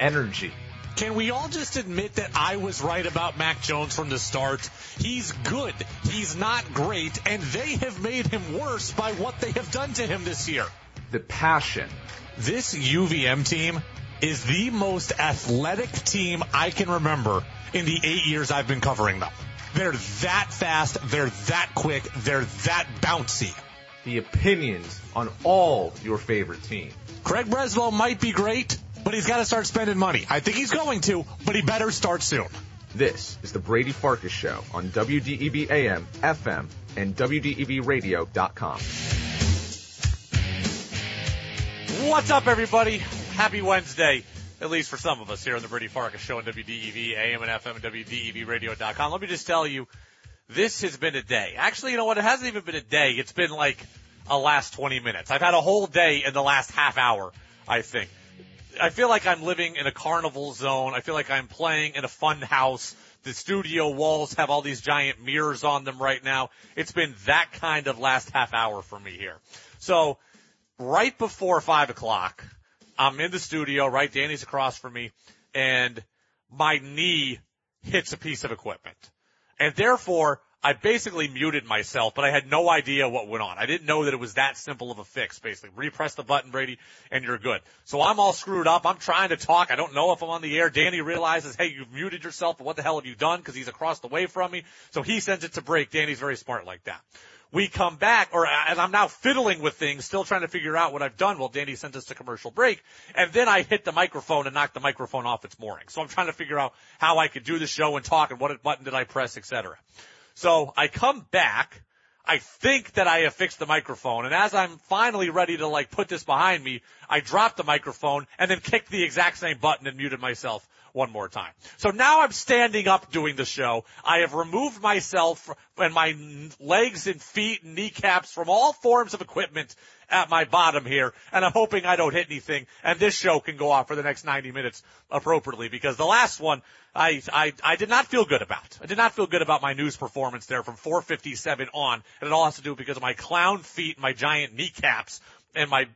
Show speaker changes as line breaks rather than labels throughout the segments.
energy.
Can we all just admit that I was right about Mac Jones from the start? He's good. He's not great, and they have made him worse by what they have done to him this year.
The passion.
This UVM team is the most athletic team I can remember in the eight years I've been covering them. They're that fast, they're that quick, they're that bouncy.
The opinions on all your favorite teams.
Craig Breslow might be great, but he's got to start spending money. I think he's going to, but he better start soon.
This is the Brady Farkas Show on WDEV AM, FM, and WDEVradio.com.
What's up, everybody? Happy Wednesday, at least for some of us here on the Brady Farkas Show on WDEV AM and FM and WDEVradio.com. Let me just tell you, this has been a day. Actually, you know what? It hasn't even been a day. It's been like a last 20 minutes. I've had a whole day in the last half hour, I think. I feel like I'm living in a carnival zone. I feel like I'm playing in a fun house. The studio walls have all these giant mirrors on them right now. It's been that kind of last half hour for me here. So, right before five o'clock, I'm in the studio, right? Danny's across from me, and my knee hits a piece of equipment. And therefore, I basically muted myself, but I had no idea what went on. I didn't know that it was that simple of a fix, basically. Repress the button, Brady, and you're good. So I'm all screwed up. I'm trying to talk. I don't know if I'm on the air. Danny realizes, hey, you've muted yourself. What the hell have you done? Because he's across the way from me. So he sends it to break. Danny's very smart like that. We come back, or uh, as I'm now fiddling with things, still trying to figure out what I've done. Well, Danny sent us to commercial break, and then I hit the microphone and knocked the microphone off its mooring. So I'm trying to figure out how I could do the show and talk, and what button did I press, etc. So I come back. I think that I have fixed the microphone. And as I'm finally ready to like put this behind me, I drop the microphone and then kick the exact same button and muted myself one more time. So now I'm standing up doing the show. I have removed myself and my legs and feet and kneecaps from all forms of equipment at my bottom here, and I'm hoping I don't hit anything, and this show can go off for the next 90 minutes appropriately, because the last one, I, I, I did not feel good about. I did not feel good about my news performance there from 457 on, and it all has to do because of my clown feet, my giant kneecaps, and my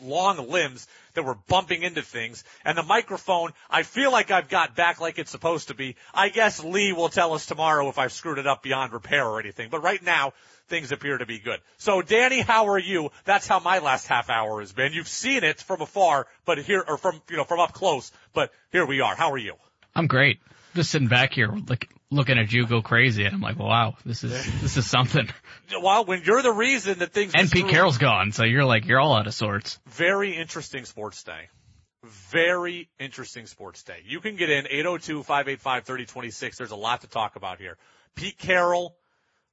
long limbs that were bumping into things. And the microphone, I feel like I've got back like it's supposed to be. I guess Lee will tell us tomorrow if I've screwed it up beyond repair or anything. But right now, things appear to be good. So Danny, how are you? That's how my last half hour has been. You've seen it from afar, but here, or from, you know, from up close, but here we are. How are you?
I'm great. Just sitting back here, like, looking at you go crazy, and I'm like, wow, this is this is something.
Well, when you're the reason that things
and Pete Carroll's gone, so you're like you're all out of sorts.
Very interesting sports day. Very interesting sports day. You can get in 802-585-3026. There's a lot to talk about here. Pete Carroll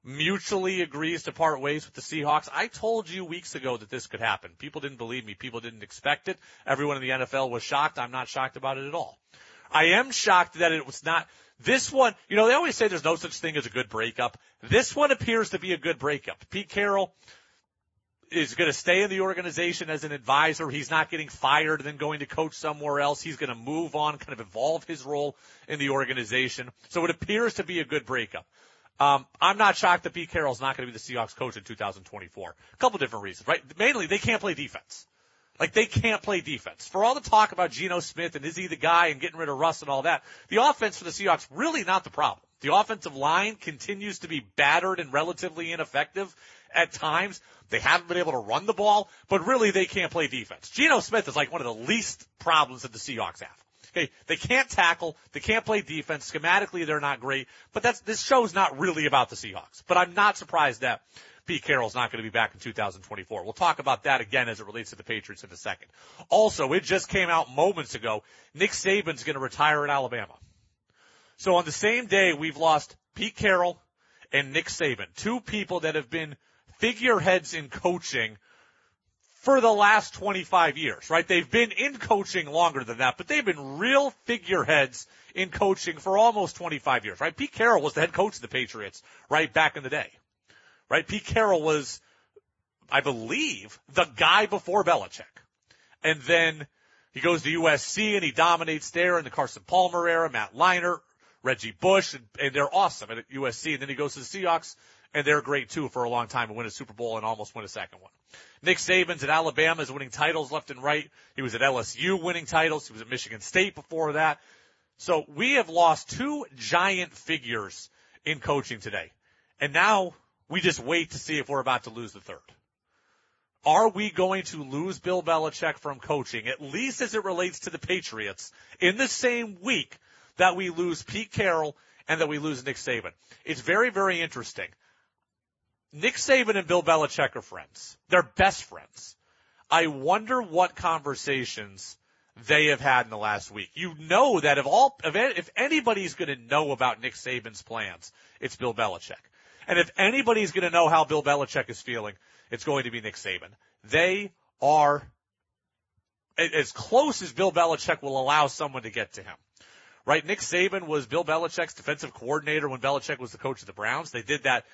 mutually agrees to part ways with the Seahawks. I told you weeks ago that this could happen. People didn't believe me. People didn't expect it. Everyone in the NFL was shocked. I'm not shocked about it at all. I am shocked that it was not this one, you know, they always say there's no such thing as a good breakup. This one appears to be a good breakup. Pete Carroll is going to stay in the organization as an advisor. He's not getting fired and then going to coach somewhere else. He's going to move on, kind of evolve his role in the organization. So it appears to be a good breakup. Um, I'm not shocked that Pete Carroll's not going to be the Seahawks coach in 2024. A couple different reasons, right? Mainly, they can't play defense. Like they can't play defense. For all the talk about Geno Smith and is he the guy and getting rid of Russ and all that, the offense for the Seahawks really not the problem. The offensive line continues to be battered and relatively ineffective at times. They haven't been able to run the ball, but really they can't play defense. Geno Smith is like one of the least problems that the Seahawks have. Okay, they can't tackle, they can't play defense. Schematically, they're not great, but that's this show's not really about the Seahawks. But I'm not surprised that Pete Carroll's not going to be back in 2024. We'll talk about that again as it relates to the Patriots in a second. Also, it just came out moments ago. Nick Saban's going to retire at Alabama. So on the same day, we've lost Pete Carroll and Nick Saban, two people that have been figureheads in coaching for the last 25 years, right? They've been in coaching longer than that, but they've been real figureheads in coaching for almost 25 years, right? Pete Carroll was the head coach of the Patriots, right, back in the day right? Pete Carroll was, I believe, the guy before Belichick. And then he goes to USC and he dominates there in the Carson Palmer era, Matt Leinart, Reggie Bush, and, and they're awesome at USC. And then he goes to the Seahawks and they're great too for a long time and win a Super Bowl and almost win a second one. Nick Saban's at Alabama is winning titles left and right. He was at LSU winning titles. He was at Michigan State before that. So we have lost two giant figures in coaching today. And now we just wait to see if we're about to lose the third. Are we going to lose Bill Belichick from coaching, at least as it relates to the Patriots, in the same week that we lose Pete Carroll and that we lose Nick Saban? It's very, very interesting. Nick Saban and Bill Belichick are friends. They're best friends. I wonder what conversations they have had in the last week. You know that if all, if anybody's going to know about Nick Saban's plans, it's Bill Belichick. And if anybody's going to know how Bill Belichick is feeling, it's going to be Nick Saban. They are as close as Bill Belichick will allow someone to get to him. Right? Nick Saban was Bill Belichick's defensive coordinator when Belichick was the coach of the Browns. They did that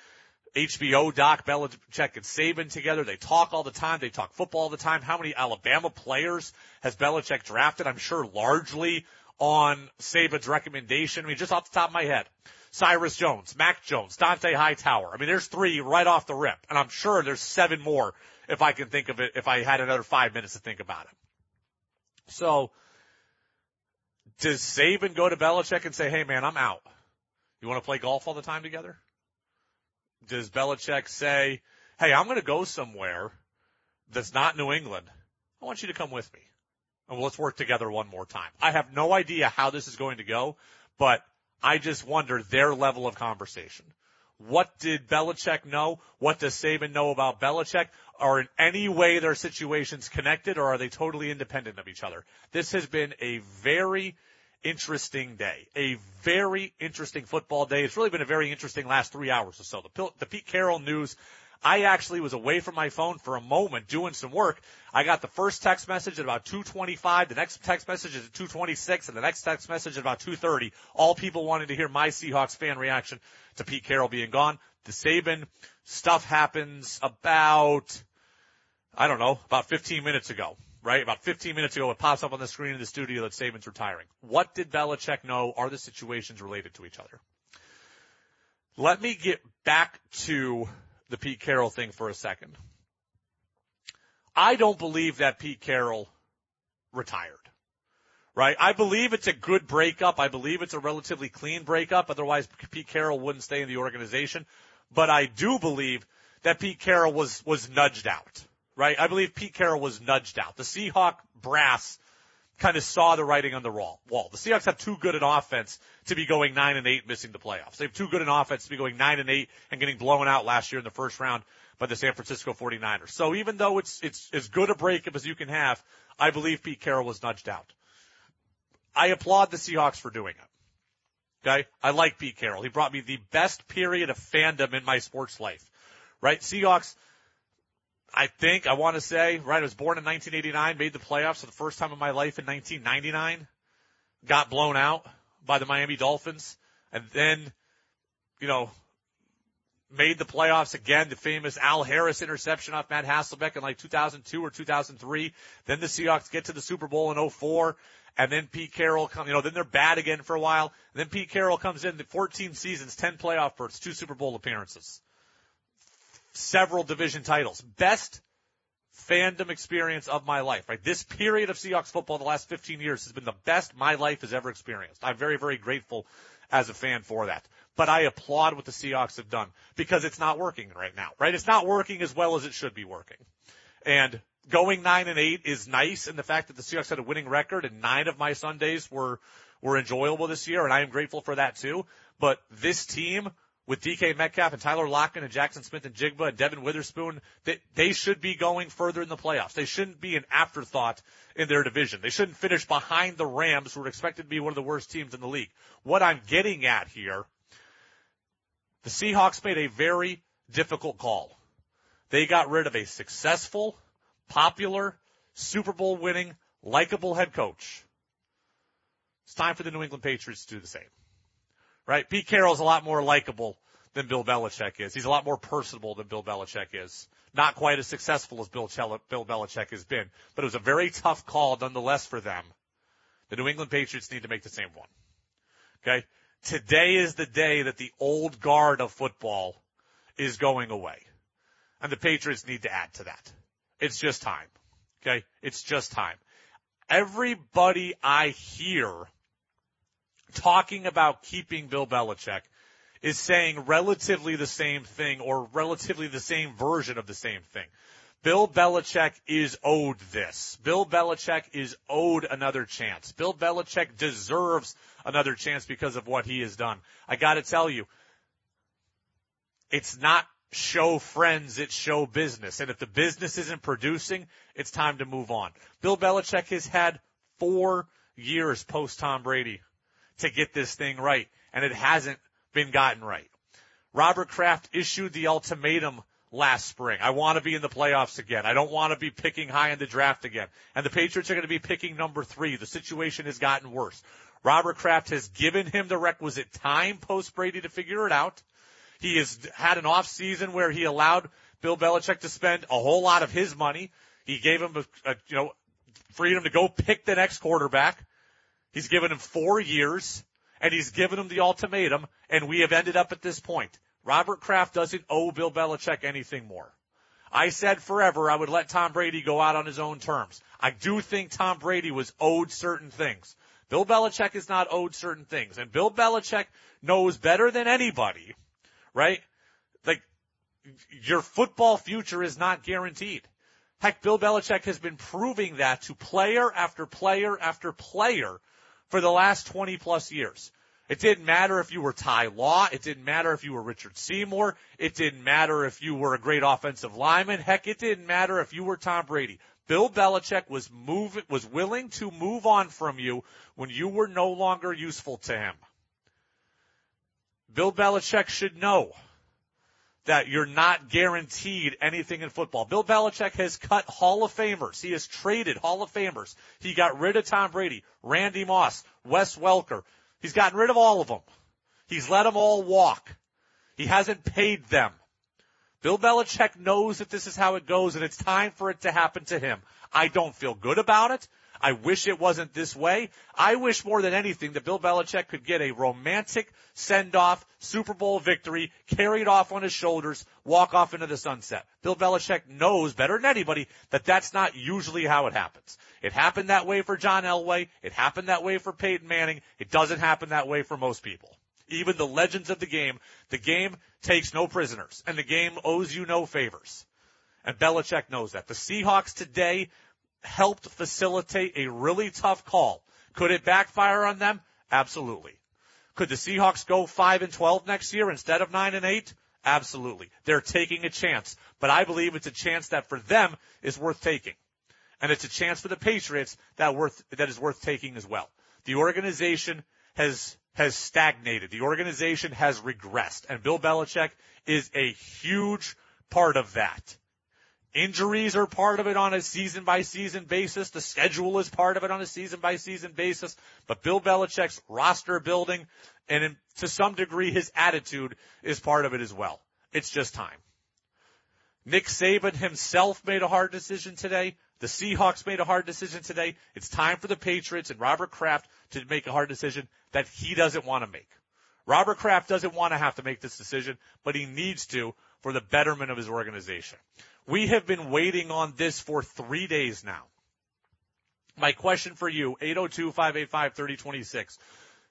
HBO doc, Belichick and Saban together. They talk all the time. They talk football all the time. How many Alabama players has Belichick drafted? I'm sure largely on Saban's recommendation. I mean, just off the top of my head. Cyrus Jones, Mac Jones, Dont'a Hightower. I mean, there's three right off the rip. And I'm sure there's seven more if I can think of it, if I had another five minutes to think about it. So, does Saban go to Belichick and say, hey man, I'm out. You want to play golf all the time together? Does Belichick say, hey, I'm going to go somewhere that's not New England. I want you to come with me and let's work together one more time. I have no idea how this is going to go, but I just wonder their level of conversation. What did Belichick know? What does Saban know about Belichick? Are in any way their situations connected or are they totally independent of each other? This has been a very interesting day. A very interesting football day. It's really been a very interesting last three hours or so. The, the Pete Carroll news I actually was away from my phone for a moment doing some work. I got the first text message at about 225, the next text message is at 226, and the next text message at about 230. All people wanting to hear my Seahawks fan reaction to Pete Carroll being gone. The Saban stuff happens about, I don't know, about 15 minutes ago right? About 15 minutes ago, it pops up on the screen in the studio that Saban's retiring. What did Belichick know? Are the situations related to each other? Let me get back to the Pete Carroll thing for a second. I don't believe that Pete Carroll retired. Right? I believe it's a good breakup. I believe it's a relatively clean breakup. Otherwise, Pete Carroll wouldn't stay in the organization. But I do believe that Pete Carroll was, was nudged out right? I believe Pete Carroll was nudged out. The Seahawk brass kind of saw the writing on the wall. The Seahawks have too good an offense to be going nine and eight, missing the playoffs. They have too good an offense to be going nine and eight and getting blown out last year in the first round by the San Francisco 49ers. So even though it's it's as good a breakup as you can have, I believe Pete Carroll was nudged out. I applaud the Seahawks for doing it. Okay, I like Pete Carroll. He brought me the best period of fandom in my sports life. Right, Seahawks I think, I want to say, right, I was born in 1989, made the playoffs for the first time in my life in 1999, got blown out by the Miami Dolphins, and then, you know, made the playoffs again, the famous Al Harris interception off Matt Hasselbeck in like 2002 or 2003. Then the Seahawks get to the Super Bowl in 04, and then Pete Carroll comes, you know, then they're bad again for a while, and then Pete Carroll comes in, the 14 seasons, 10 playoff berths, two Super Bowl appearances several division titles. Best fandom experience of my life, right? This period of Seahawks football the last 15 years has been the best my life has ever experienced. I'm very, very grateful as a fan for that. But I applaud what the Seahawks have done because it's not working right now, right? It's not working as well as it should be working. And going nine and eight is nice and the fact that the Seahawks had a winning record and nine of my Sundays were, were enjoyable this year and I am grateful for that too. But this team with DK Metcalf and Tyler Lockett and Jaxon Smith-Njigba and Devon Witherspoon, they, they should be going further in the playoffs. They shouldn't be an afterthought in their division. They shouldn't finish behind the Rams, who are expected to be one of the worst teams in the league. What I'm getting at here, the Seahawks made a very difficult call. They got rid of a successful, popular, Super Bowl winning, likable head coach. It's time for the New England Patriots to do the same right? Pete Carroll's a lot more likable than Bill Belichick is. He's a lot more personable than Bill Belichick is. Not quite as successful as Bill, Chel- Bill Belichick has been, but it was a very tough call nonetheless for them. The New England Patriots need to make the same one. Okay? Today is the day that the old guard of football is going away. And the Patriots need to add to that. It's just time. Okay? It's just time. Everybody I hear talking about keeping Bill Belichick is saying relatively the same thing or relatively the same version of the same thing. Bill Belichick is owed this. Bill Belichick is owed another chance. Bill Belichick deserves another chance because of what he has done. I gotta tell you, it's not show friends, it's show business. And if the business isn't producing, it's time to move on. Bill Belichick has had four years post Tom Brady to get this thing right, and it hasn't been gotten right. Robert Kraft issued the ultimatum last spring. I want to be in the playoffs again. I don't want to be picking high in the draft again. And the Patriots are going to be picking number three. The situation has gotten worse. Robert Kraft has given him the requisite time post Brady to figure it out. He has had an off season where he allowed Bill Belichick to spend a whole lot of his money. He gave him a, a you know freedom to go pick the next quarterback. He's given him four years and he's given him the ultimatum and we have ended up at this point. Robert Kraft doesn't owe Bill Belichick anything more. I said forever I would let Tom Brady go out on his own terms. I do think Tom Brady was owed certain things. Bill Belichick is not owed certain things. And Bill Belichick knows better than anybody, right? Like, your football future is not guaranteed. Heck, Bill Belichick has been proving that to player after player after player for the last 20 plus years. It didn't matter if you were Ty Law. It didn't matter if you were Richard Seymour. It didn't matter if you were a great offensive lineman. Heck, it didn't matter if you were Tom Brady. Bill Belichick was move, was willing to move on from you when you were no longer useful to him. Bill Belichick should know that you're not guaranteed anything in football. Bill Belichick has cut Hall of Famers. He has traded Hall of Famers. He got rid of Tom Brady, Randy Moss, Wes Welker, He's gotten rid of all of them. He's let them all walk. He hasn't paid them. Bill Belichick knows that this is how it goes and it's time for it to happen to him. I don't feel good about it. I wish it wasn't this way. I wish more than anything that Bill Belichick could get a romantic send-off Super Bowl victory carried off on his shoulders, walk off into the sunset. Bill Belichick knows better than anybody that that's not usually how it happens. It happened that way for John Elway. It happened that way for Peyton Manning. It doesn't happen that way for most people. Even the legends of the game, the game takes no prisoners and the game owes you no favors. And Belichick knows that. The Seahawks today helped facilitate a really tough call. Could it backfire on them? Absolutely. Could the Seahawks go 5 and 12 next year instead of 9 and 8? Absolutely. They're taking a chance, but I believe it's a chance that for them is worth taking. And it's a chance for the Patriots that worth, that is worth taking as well. The organization has, has stagnated. The organization has regressed and Bill Belichick is a huge part of that. Injuries are part of it on a season by season basis. The schedule is part of it on a season by season basis. But Bill Belichick's roster building and in, to some degree his attitude is part of it as well. It's just time. Nick Saban himself made a hard decision today. The Seahawks made a hard decision today. It's time for the Patriots and Robert Kraft to make a hard decision that he doesn't want to make. Robert Kraft doesn't want to have to make this decision, but he needs to for the betterment of his organization. We have been waiting on this for three days now. My question for you, 802-585-3026.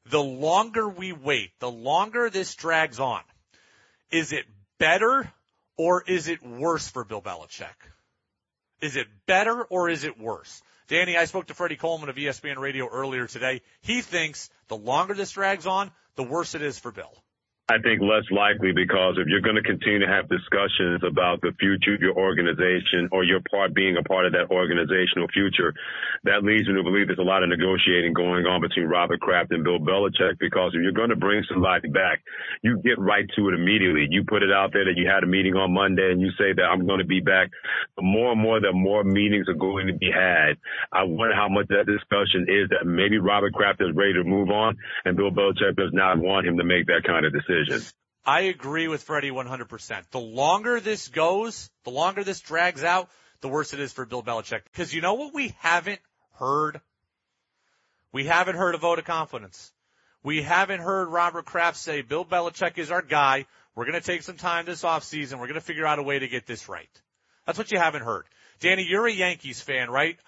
The longer we wait, the longer this drags on, is it better or is it worse for Bill Belichick? Is it better or is it worse? Danny, I spoke to Freddie Coleman of ESPN Radio earlier today. He thinks the longer this drags on, the worse it is for Bill.
I think less likely because if you're going to continue to have discussions about the future of your organization or your part being a part of that organizational future, that leads me to believe there's a lot of negotiating going on between Robert Kraft and Bill Belichick because if you're going to bring somebody back, you get right to it immediately. You put it out there that you had a meeting on Monday and you say that I'm going to be back. The more and more that more meetings are going to be had, I wonder how much that discussion is that maybe Robert Kraft is ready to move on and Bill Belichick does not want him to make that kind of decision decision.
I agree with Freddie 100%. The longer this goes, the longer this drags out, the worse it is for Bill Belichick. Because you know what we haven't heard? We haven't heard a vote of confidence. We haven't heard Robert Kraft say, Bill Belichick is our guy. We're going to take some time this offseason. We're going to figure out a way to get this right. That's what you haven't heard. Danny, you're a Yankees fan, right?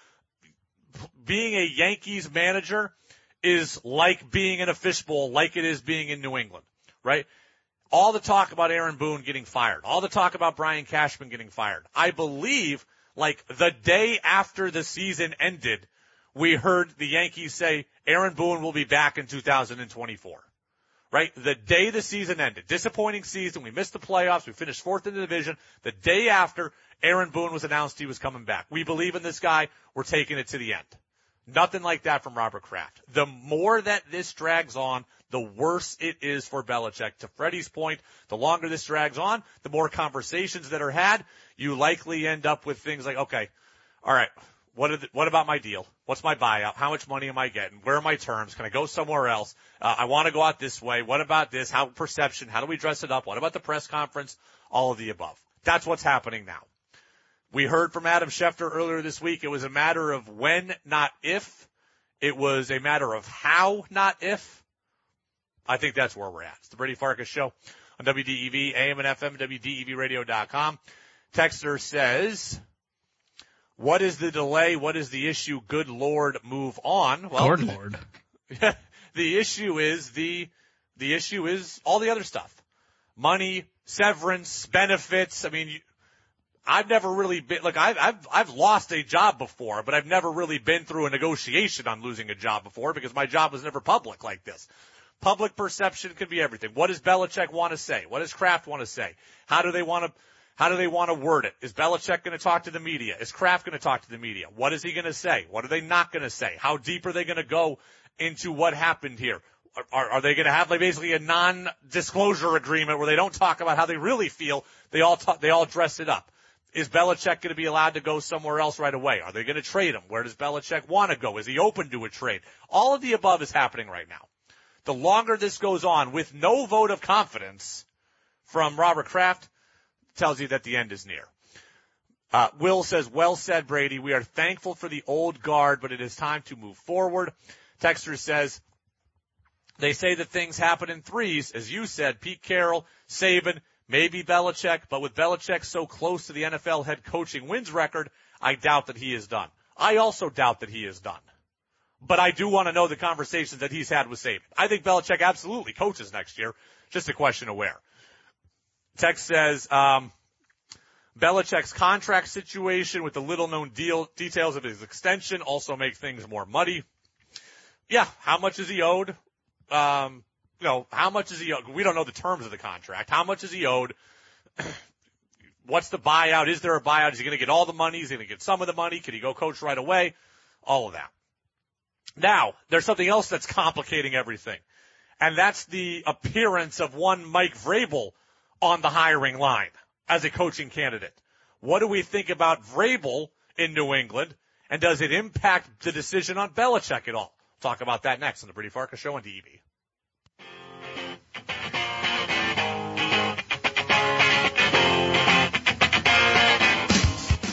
Being a Yankees manager is like being in a fishbowl, like it is being in New England, right? All the talk about Aaron Boone getting fired, all the talk about Brian Cashman getting fired. I believe, like the day after the season ended, we heard the Yankees say Aaron Boone will be back in 2024. Right? The day the season ended. Disappointing season. We missed the playoffs. We finished fourth in the division. The day after Aaron Boone was announced he was coming back. We believe in this guy. We're taking it to the end. Nothing like that from Robert Kraft. The more that this drags on, the worse it is for Belichick. To Freddie's point, the longer this drags on, the more conversations that are had, you likely end up with things like, okay, all right, what, the, what about my deal? What's my buyout? How much money am I getting? Where are my terms? Can I go somewhere else? Uh, I want to go out this way. What about this? How perception? How do we dress it up? What about the press conference? All of the above. That's what's happening now. We heard from Adam Schefter earlier this week. It was a matter of when, not if. It was a matter of how, not if. I think that's where we're at. It's the Brady Farkas show on WDEV, AM and FM, WDEVradio.com. Texter says, what is the delay? What is the issue? Good Lord, move on.
Well, Good Lord.
the issue is the, the issue is all the other stuff. Money, severance, benefits. I mean, I've never really been, look, I've, I've, I've lost a job before, but I've never really been through a negotiation on losing a job before because my job was never public like this. Public perception can be everything. What does Belichick want to say? What does Kraft want to say? How do they want to, how do they want to word it? Is Belichick going to talk to the media? Is Kraft going to talk to the media? What is he going to say? What are they not going to say? How deep are they going to go into what happened here? Are, are they going to have like basically a non-disclosure agreement where they don't talk about how they really feel? They all talk, they all dress it up. Is Belichick going to be allowed to go somewhere else right away? Are they going to trade him? Where does Belichick want to go? Is he open to a trade? All of the above is happening right now. The longer this goes on with no vote of confidence from Robert Kraft, tells you that the end is near. Uh, Will says, well said, Brady. We are thankful for the old guard, but it is time to move forward. Texter says, they say that things happen in threes. As you said, Pete Carroll, Saban, maybe Belichick, but with Belichick so close to the NFL head coaching wins record, I doubt that he is done. I also doubt that he is done. But I do want to know the conversations that he's had with Saban. I think Belichick absolutely coaches next year. Just a question of where. Text says, um, Belichick's contract situation with the little known deal, details of his extension also make things more muddy. Yeah, how much is he owed? Um, you know, how much is he owed? We don't know the terms of the contract. How much is he owed? What's the buyout? Is there a buyout? Is he going to get all the money? Is he going to get some of the money? Can he go coach right away? All of that. Now, there's something else that's complicating everything. And that's the appearance of one Mike Vrabel on the hiring line as a coaching candidate. What do we think about Vrabel in New England? And does it impact the decision on Belichick at all? talk about that next on the Brady Farkas Show on DEV.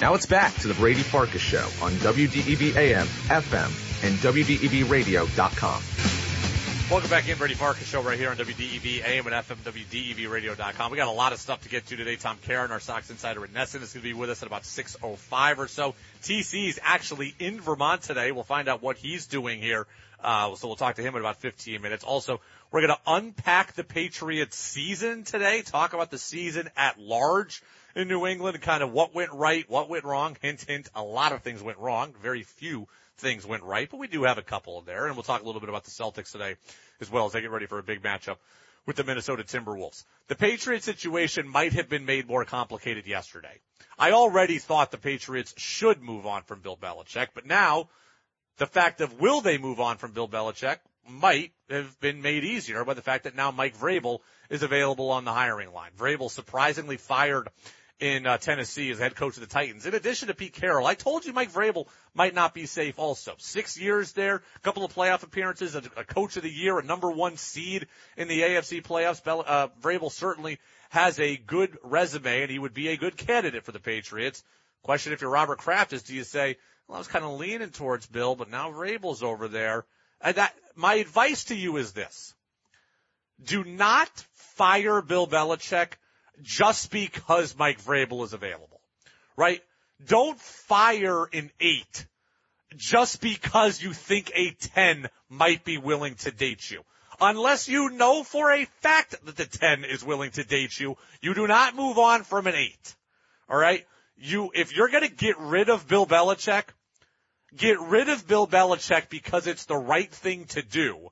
Now it's back to the Brady Farkas Show on WDEV AM, FM, and WDEVradio.com.
Welcome back in, Brady Farkas show right here on WDEV AM and FM, WDEVradio.com. We got a lot of stuff to get to today. Tom Caron, our Sox insider at NESN, is going to be with us at about 6.05 or so. TC is actually in Vermont today. We'll find out what he's doing here. Uh, so we'll talk to him in about 15 minutes. Also, we're going to unpack the Patriots season today, talk about the season at large in New England, kind of what went right, what went wrong. Hint, hint, a lot of things went wrong. Very few things went right, but we do have a couple there, and we'll talk a little bit about the Celtics today as well as they get ready for a big matchup with the Minnesota Timberwolves. The Patriots situation might have been made more complicated yesterday. I already thought the Patriots should move on from Bill Belichick, but now the fact of will they move on from Bill Belichick might have been made easier by the fact that now Mike Vrabel is available on the hiring line. Vrabel surprisingly fired in uh, Tennessee as head coach of the Titans. In addition to Pete Carroll, I told you Mike Vrabel might not be safe also. Six years there, a couple of playoff appearances, a, a coach of the year, a number one seed in the AFC playoffs. Bell, uh, Vrabel certainly has a good resume and he would be a good candidate for the Patriots. Question if you're Robert Kraft is do you say, well, I was kind of leaning towards Bill, but now Vrabel's over there. And that, my advice to you is this. do not fire Bill Belichick just because Mike Vrabel is available, right? Don't fire an eight just because you think a 10 might be willing to date you. Unless you know for a fact that the 10 is willing to date you, you do not move on from an 8. Alright? You, if you're gonna get rid of Bill Belichick, get rid of Bill Belichick because it's the right thing to do,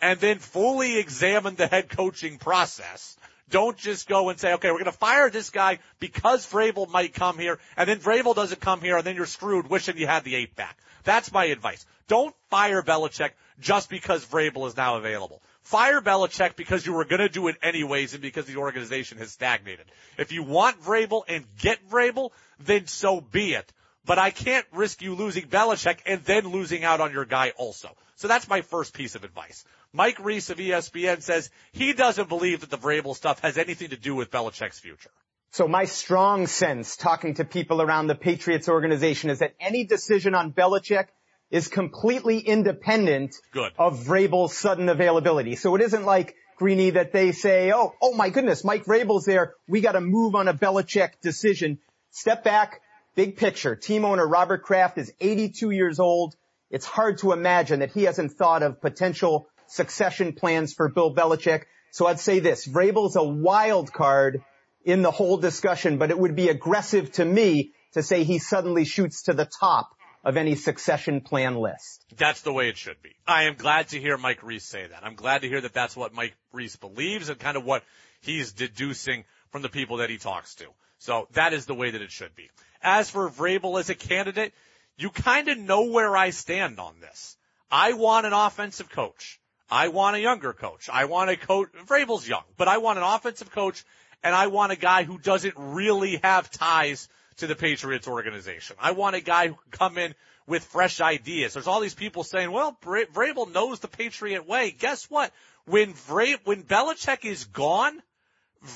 and then fully examine the head coaching process. Don't just go and say, okay, we're going to fire this guy because Vrabel might come here, and then Vrabel doesn't come here, and then you're screwed wishing you had the eight back. That's my advice. Don't fire Belichick just because Vrabel is now available. Fire Belichick because you were going to do it anyways and because the organization has stagnated. If you want Vrabel and get Vrabel, then so be it. But I can't risk you losing Belichick and then losing out on your guy also. So that's my first piece of advice. Mike Reiss of ESPN says he doesn't believe that the Vrabel stuff has anything to do with Belichick's future.
So my strong sense talking to people around the Patriots organization is that any decision on Belichick is completely independent
Good.
of Vrabel's sudden availability. So it isn't like Greeny that they say, oh, oh my goodness, Mike Vrabel's there. We got to move on a Belichick decision. Step back, big picture. Team owner Robert Kraft is 82 years old. It's hard to imagine that he hasn't thought of potential succession plans for Bill Belichick. So I'd say this, Vrabel's a wild card in the whole discussion, but it would be aggressive to me to say he suddenly shoots to the top of any succession plan list.
That's the way it should be. I am glad to hear Mike Reiss say that. I'm glad to hear that that's what Mike Reiss believes and kind of what he's deducing from the people that he talks to. So that is the way that it should be. As for Vrabel as a candidate, you kind of know where I stand on this. I want an offensive coach. I want a younger coach. I want a coach, Vrabel's young, but I want an offensive coach and I want a guy who doesn't really have ties to the Patriots organization. I want a guy who can come in with fresh ideas. There's all these people saying, well, Vrabel knows the Patriot way. Guess what? When Vra- when Belichick is gone,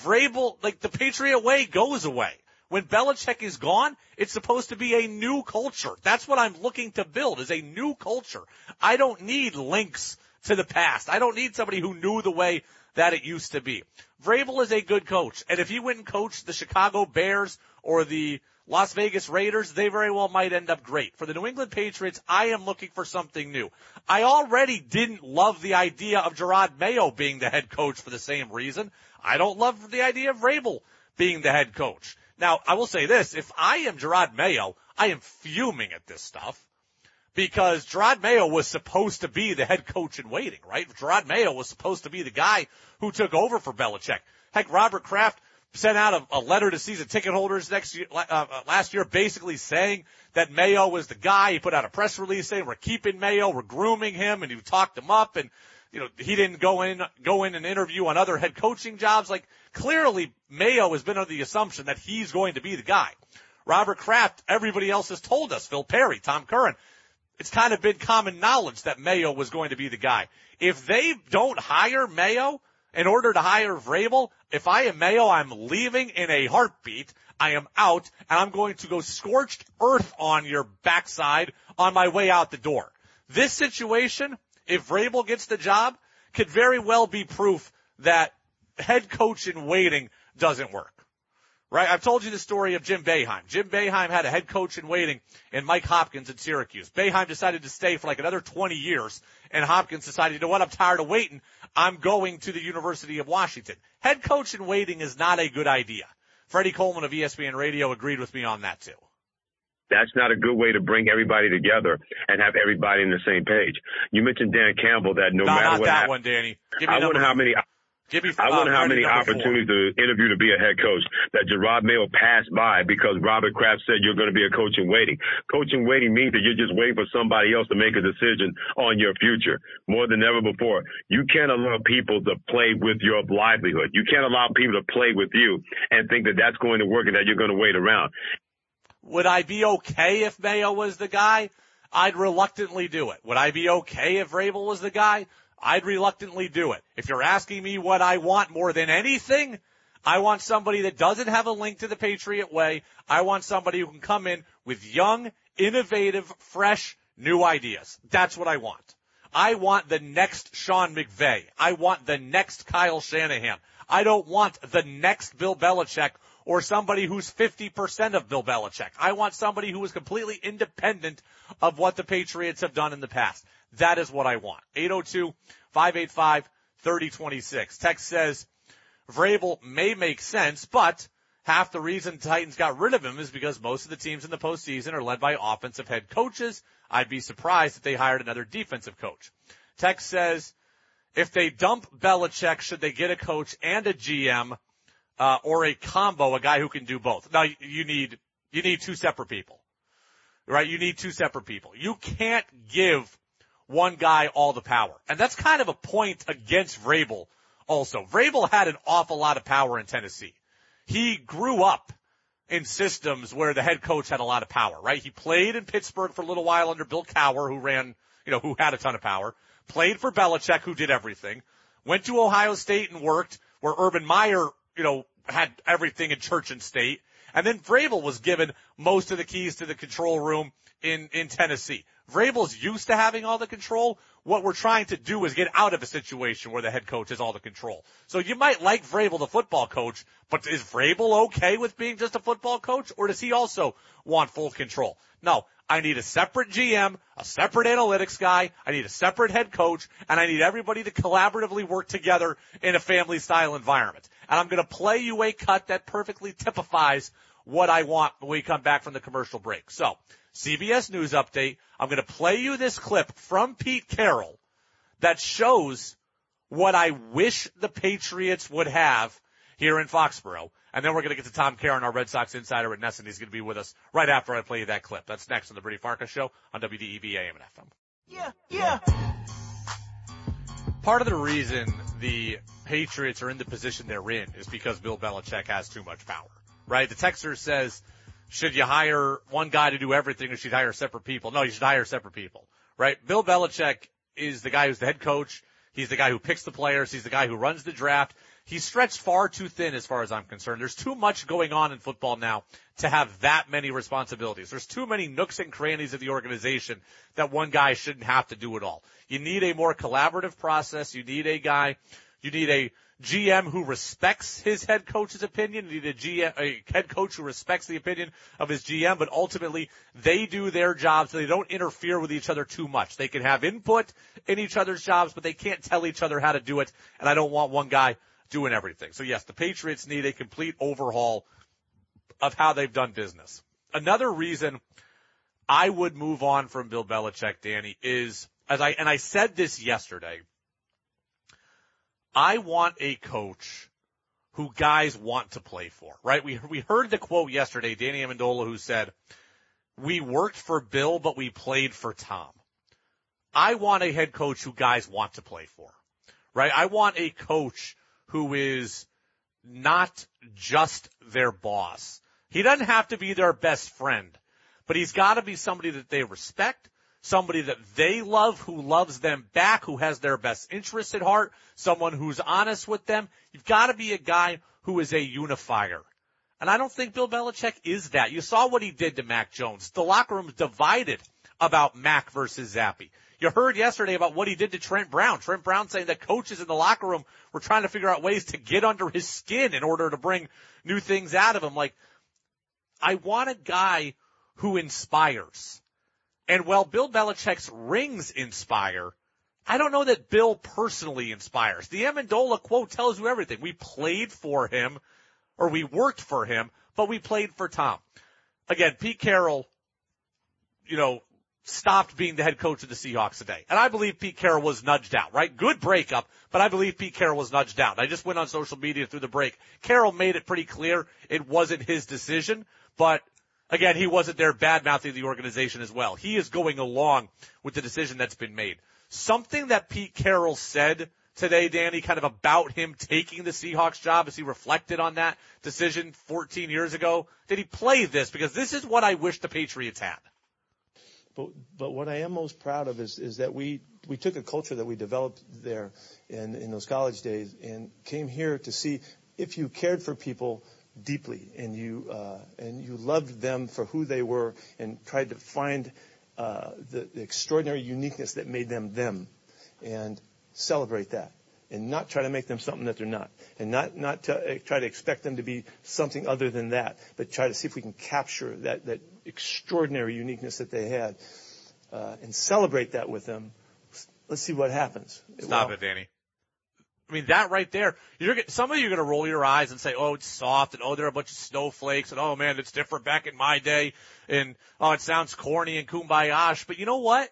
Vrabel, like the Patriot way goes away. When Belichick is gone, it's supposed to be a new culture. That's what I'm looking to build is a new culture. I don't need links to the past. I don't need somebody who knew the way that it used to be. Vrabel is a good coach. And if he went and coached the Chicago Bears or the Las Vegas Raiders, they very well might end up great. For the New England Patriots, I am looking for something new. I already didn't love the idea of Jerod Mayo being the head coach for the same reason. I don't love the idea of Vrabel being the head coach. Now, I will say this, if I am Jerod Mayo, I am fuming at this stuff because Jerod Mayo was supposed to be the head coach in waiting, right? Jerod Mayo was supposed to be the guy who took over for Belichick. Heck, Robert Kraft sent out a, a letter to season ticket holders next year, uh, uh, last year, basically saying that Mayo was the guy. He put out a press release saying we're keeping Mayo, we're grooming him, and he talked him up, and you know he didn't go in go in and interview on other head coaching jobs. Like clearly, Mayo has been under the assumption that he's going to be the guy. Robert Kraft, everybody else has told us, Phil Perry, Tom Curran, it's kind of been common knowledge that Mayo was going to be the guy. If they don't hire Mayo in order to hire Vrabel, if I am Mayo, I'm leaving in a heartbeat. I am out and I'm going to go scorched earth on your backside on my way out the door. This situation, if Vrabel gets the job, could very well be proof that head coach in waiting doesn't work right? I've told you the story of Jim Boeheim. Jim Boeheim had a head coach in waiting in Mike Hopkins at Syracuse. Boeheim decided to stay for like another 20 years, and Hopkins decided, you know what, I'm tired of waiting. I'm going to the University of Washington. Head coach in waiting is not a good idea. Freddie Coleman of ESPN Radio agreed with me on that too.
That's not a good way to bring everybody together and have everybody in the same page. You mentioned Dan Campbell that no,
no
matter
not
what
that
happened,
one, Danny. Give me
I wonder how many
Give me,
I
uh,
wonder how many
number four.
opportunities to interview to be a head coach that Jerod Mayo passed by because Robert Kraft said you're going to be a coach in waiting. Coach in waiting means that you're just waiting for somebody else to make a decision on your future more than ever before. You can't allow people to play with your livelihood. You can't allow people to play with you and think that that's going to work and that you're going to wait around.
Would I be okay if Mayo was the guy? I'd reluctantly do it. Would I be okay if Vrabel was the guy? I'd reluctantly do it. If you're asking me what I want more than anything, I want somebody that doesn't have a link to the Patriot way. I want somebody who can come in with young, innovative, fresh, new ideas. That's what I want. I want the next Sean McVay. I want the next Kyle Shanahan. I don't want the next Bill Belichick or somebody who's 50% of Bill Belichick. I want somebody who is completely independent of what the Patriots have done in the past. That is what I want. 802-585-3026. Text says, Vrabel may make sense, but half the reason Titans got rid of him is because most of the teams in the postseason are led by offensive head coaches. I'd be surprised if they hired another defensive coach. Text says, if they dump Belichick, should they get a coach and a GM, uh, or a combo, a guy who can do both? Now you need, you need two separate people, right? You need two separate people. You can't give one guy all the power. And that's kind of a point against Vrabel also. Vrabel had an awful lot of power in Tennessee. He grew up in systems where the head coach had a lot of power, right? He played in Pittsburgh for a little while under Bill Cowher, who ran, you know, who had a ton of power. Played for Belichick, who did everything. Went to Ohio State and worked where Urban Meyer, you know, had everything in church and state. And then Vrabel was given most of the keys to the control room in, in Tennessee. Vrabel's used to having all the control. What we're trying to do is get out of a situation where the head coach has all the control. So you might like Vrabel, the football coach, but is Vrabel okay with being just a football coach or does he also want full control? No, I need a separate GM, a separate analytics guy, I need a separate head coach, and I need everybody to collaboratively work together in a family style environment. And I'm going to play you a cut that perfectly typifies what I want when we come back from the commercial break. So, CBS News update. I'm going to play you this clip from Pete Carroll that shows what I wish the Patriots would have here in Foxborough. And then we're going to get to Tom Caron, our Red Sox insider at NESN. He's going to be with us right after I play you that clip. That's next on the Brady Farkas Show on WDEV AM and FM.
Yeah, yeah.
Part of the reason the Patriots are in the position they're in is because Bill Belichick has too much power, right? The texter says, should you hire one guy to do everything or should you hire separate people? No, you should hire separate people, right? Bill Belichick is the guy who's the head coach. He's the guy who picks the players. He's the guy who runs the draft. He's stretched far too thin as far as I'm concerned. There's too much going on in football now to have that many responsibilities. There's too many nooks and crannies of the organization that one guy shouldn't have to do it all. You need a more collaborative process. You need a guy, you need a GM who respects his head coach's opinion. You need a GM, a head coach who respects the opinion of his GM, but ultimately they do their jobs. so they don't interfere with each other too much. They can have input in each other's jobs, but they can't tell each other how to do it. And I don't want one guy doing everything. So yes, the Patriots need a complete overhaul of how they've done business. Another reason I would move on from Bill Belichick, Danny, is as I, and I said this yesterday, I want a coach who guys want to play for, right? We, we heard the quote yesterday, Danny Amendola, who said, we worked for Bill, but we played for Tom. I want a head coach who guys want to play for, right? I want a coach who is not just their boss. He doesn't have to be their best friend, but he's got to be somebody that they respect, somebody that they love, who loves them back, who has their best interests at heart, someone who's honest with them. You've got to be a guy who is a unifier. And I don't think Bill Belichick is that. You saw what he did to Mac Jones. The locker room's divided about Mac versus Zappe. You heard yesterday about what he did to Trent Brown. Trent Brown saying that coaches in the locker room were trying to figure out ways to get under his skin in order to bring new things out of him. Like, I want a guy who inspires. And while Bill Belichick's rings inspire, I don't know that Bill personally inspires. The Amendola quote tells you everything. We played for him, or we worked for him, but we played for Tom. Again, Pete Carroll, you know, stopped being the head coach of the Seahawks today. And I believe Pete Carroll was nudged out, right? Good breakup, but I believe Pete Carroll was nudged out. I just went on social media through the break. Carroll made it pretty clear it wasn't his decision, but again, he wasn't there bad mouthing the organization as well. He is going along with the decision that's been made. Something that Pete Carroll said today, Danny, kind of about him taking the Seahawks job as he reflected on that decision 14 years ago. Did he play this? Because this is what I wish the Patriots had.
But but what I am most proud of is is that we we took a culture that we developed there in in those college days and came here to see if you cared for people deeply and you uh, and you loved them for who they were and tried to find uh, the, the extraordinary uniqueness that made them them and celebrate that and not try to make them something that they're not and not, not to, uh, try to expect them to be something other than that, but try to see if we can capture that, that extraordinary uniqueness that they had uh, and celebrate that with them. Let's see what happens.
Stop
well,
it, Danny. I mean, that right there, you're some of you are going to roll your eyes and say, oh, it's soft and oh, they're a bunch of snowflakes and oh man, it's different back in my day and oh, it sounds corny and kumbaya But you know what?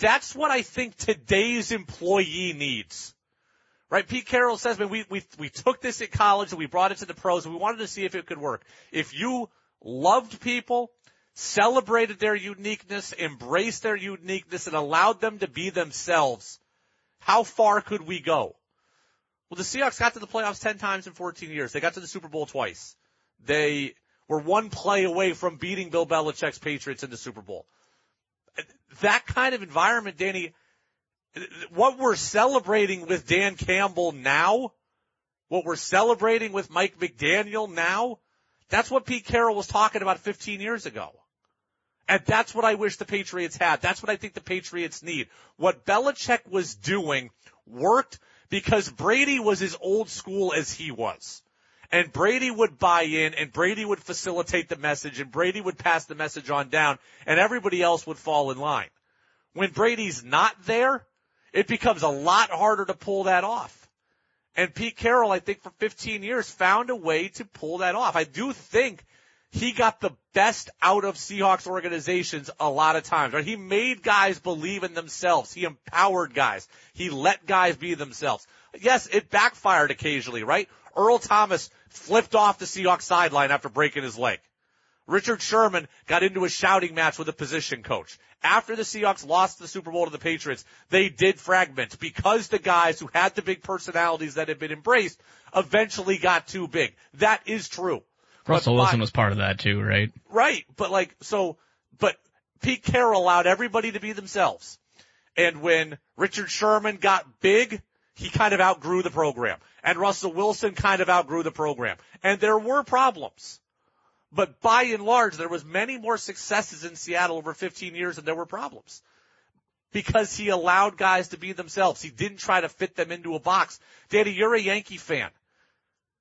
That's what I think today's employee needs. Right? Pete Carroll says, man, we, we, we took this at college and we brought it to the pros and we wanted to see if it could work. If you loved people, celebrated their uniqueness, embraced their uniqueness and allowed them to be themselves, how far could we go? Well, the Seahawks got to the playoffs 10 times in 14 years. They got to the Super Bowl twice. They were one play away from beating Bill Belichick's Patriots in the Super Bowl. That kind of environment, Danny, what we're celebrating with Dan Campbell now, what we're celebrating with Mike McDaniel now, that's what Pete Carroll was talking about 15 years ago. And that's what I wish the Patriots had. That's what I think the Patriots need. What Belichick was doing worked because Brady was as old school as he was. And Brady would buy in and Brady would facilitate the message and Brady would pass the message on down and everybody else would fall in line. When Brady's not there, it becomes a lot harder to pull that off. And Pete Carroll, I think for 15 years found a way to pull that off. I do think he got the best out of Seahawks organizations a lot of times, right? He made guys believe in themselves. He empowered guys. He let guys be themselves. Yes, it backfired occasionally, right? Earl Thomas flipped off the Seahawks sideline after breaking his leg. Richard Sherman got into a shouting match with a position coach. After the Seahawks lost the Super Bowl to the Patriots, they did fragment because the guys who had the big personalities that had been embraced eventually got too big. That is true.
Russell Wilson was part of that too, right?
Right. But like, so, but Pete Carroll allowed everybody to be themselves. And when Richard Sherman got big, he kind of outgrew the program. And Russell Wilson kind of outgrew the program. And there were problems. But by and large, there was many more successes in Seattle over 15 years than there were problems. Because he allowed guys to be themselves. He didn't try to fit them into a box. Danny, you're a Yankee fan.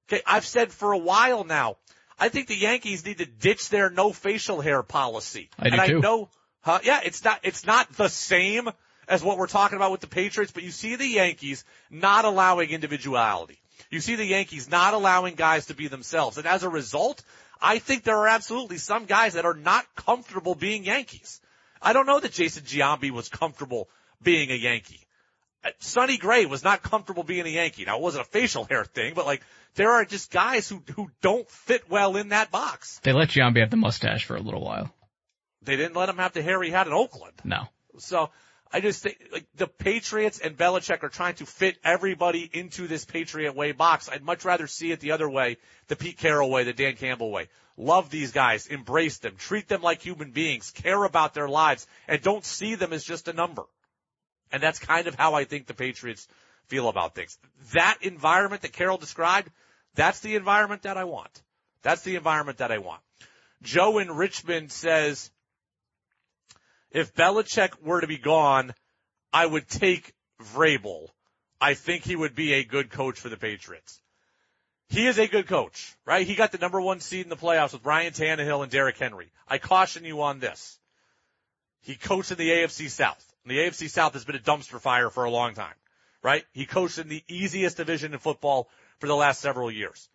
Okay, I've said for a while now, I think the Yankees need to ditch their no facial hair policy.
I do
and
too.
I know, huh? Yeah, it's not, it's not the same as what we're talking about with the Patriots, but you see the Yankees not allowing individuality. You see the Yankees not allowing guys to be themselves. And as a result, I think there are absolutely some guys that are not comfortable being Yankees. I don't know that Jason Giambi was comfortable being a Yankee. Uh, Sonny Gray was not comfortable being a Yankee. Now it wasn't a facial hair thing, but like there are just guys who who don't fit well in that box.
They let Giambi have the mustache for a little while.
They didn't let him have the hair he had in Oakland.
No.
So I just think like the Patriots and Belichick are trying to fit everybody into this Patriot way box. I'd much rather see it the other way, the Pete Carroll way, the Dan Campbell way. Love these guys, embrace them, treat them like human beings, care about their lives, and don't see them as just a number. And that's kind of how I think the Patriots feel about things. That environment that Carroll described, that's the environment that I want. That's the environment that I want. Joe in Richmond says, if Belichick were to be gone, I would take Vrabel. I think he would be a good coach for the Patriots. He is a good coach, right? He got the number one seed in the playoffs with Ryan Tannehill and Derrick Henry. I caution you on this. He coached in the AFC South. And the AFC South has been a dumpster fire for a long time, right? He coached in the easiest division in football for the last several years.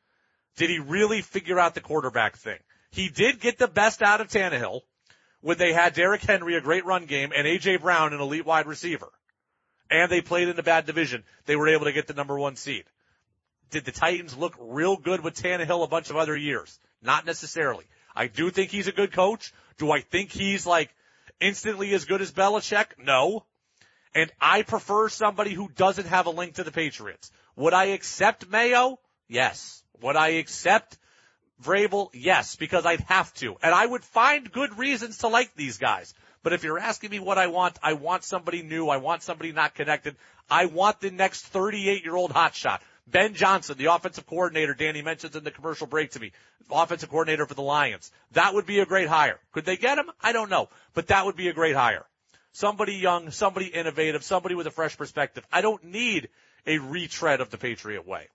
Did he really figure out the quarterback thing? He did get the best out of Tannehill when they had Derrick Henry, a great run game, and AJ Brown, an elite wide receiver. And they played in a bad division. They were able to get the number one seed. Did the Titans look real good with Tannehill a bunch of other years? Not necessarily. I do think he's a good coach. Do I think he's like instantly as good as Belichick? No. And I prefer somebody who doesn't have a link to the Patriots. Would I accept Mayo? Yes. Would I accept Vrabel? Yes, because I'd have to. And I would find good reasons to like these guys. But if you're asking me what I want, I want somebody new. I want somebody not connected. I want the next 38 year old hotshot. Ben Johnson, the offensive coordinator, Danny mentions in the commercial break to me, offensive coordinator for the Lions. That would be a great hire. Could they get him? I don't know, but that would be a great hire. somebody young, somebody innovative, somebody with a fresh perspective. I don't need a retread of the Patriot way.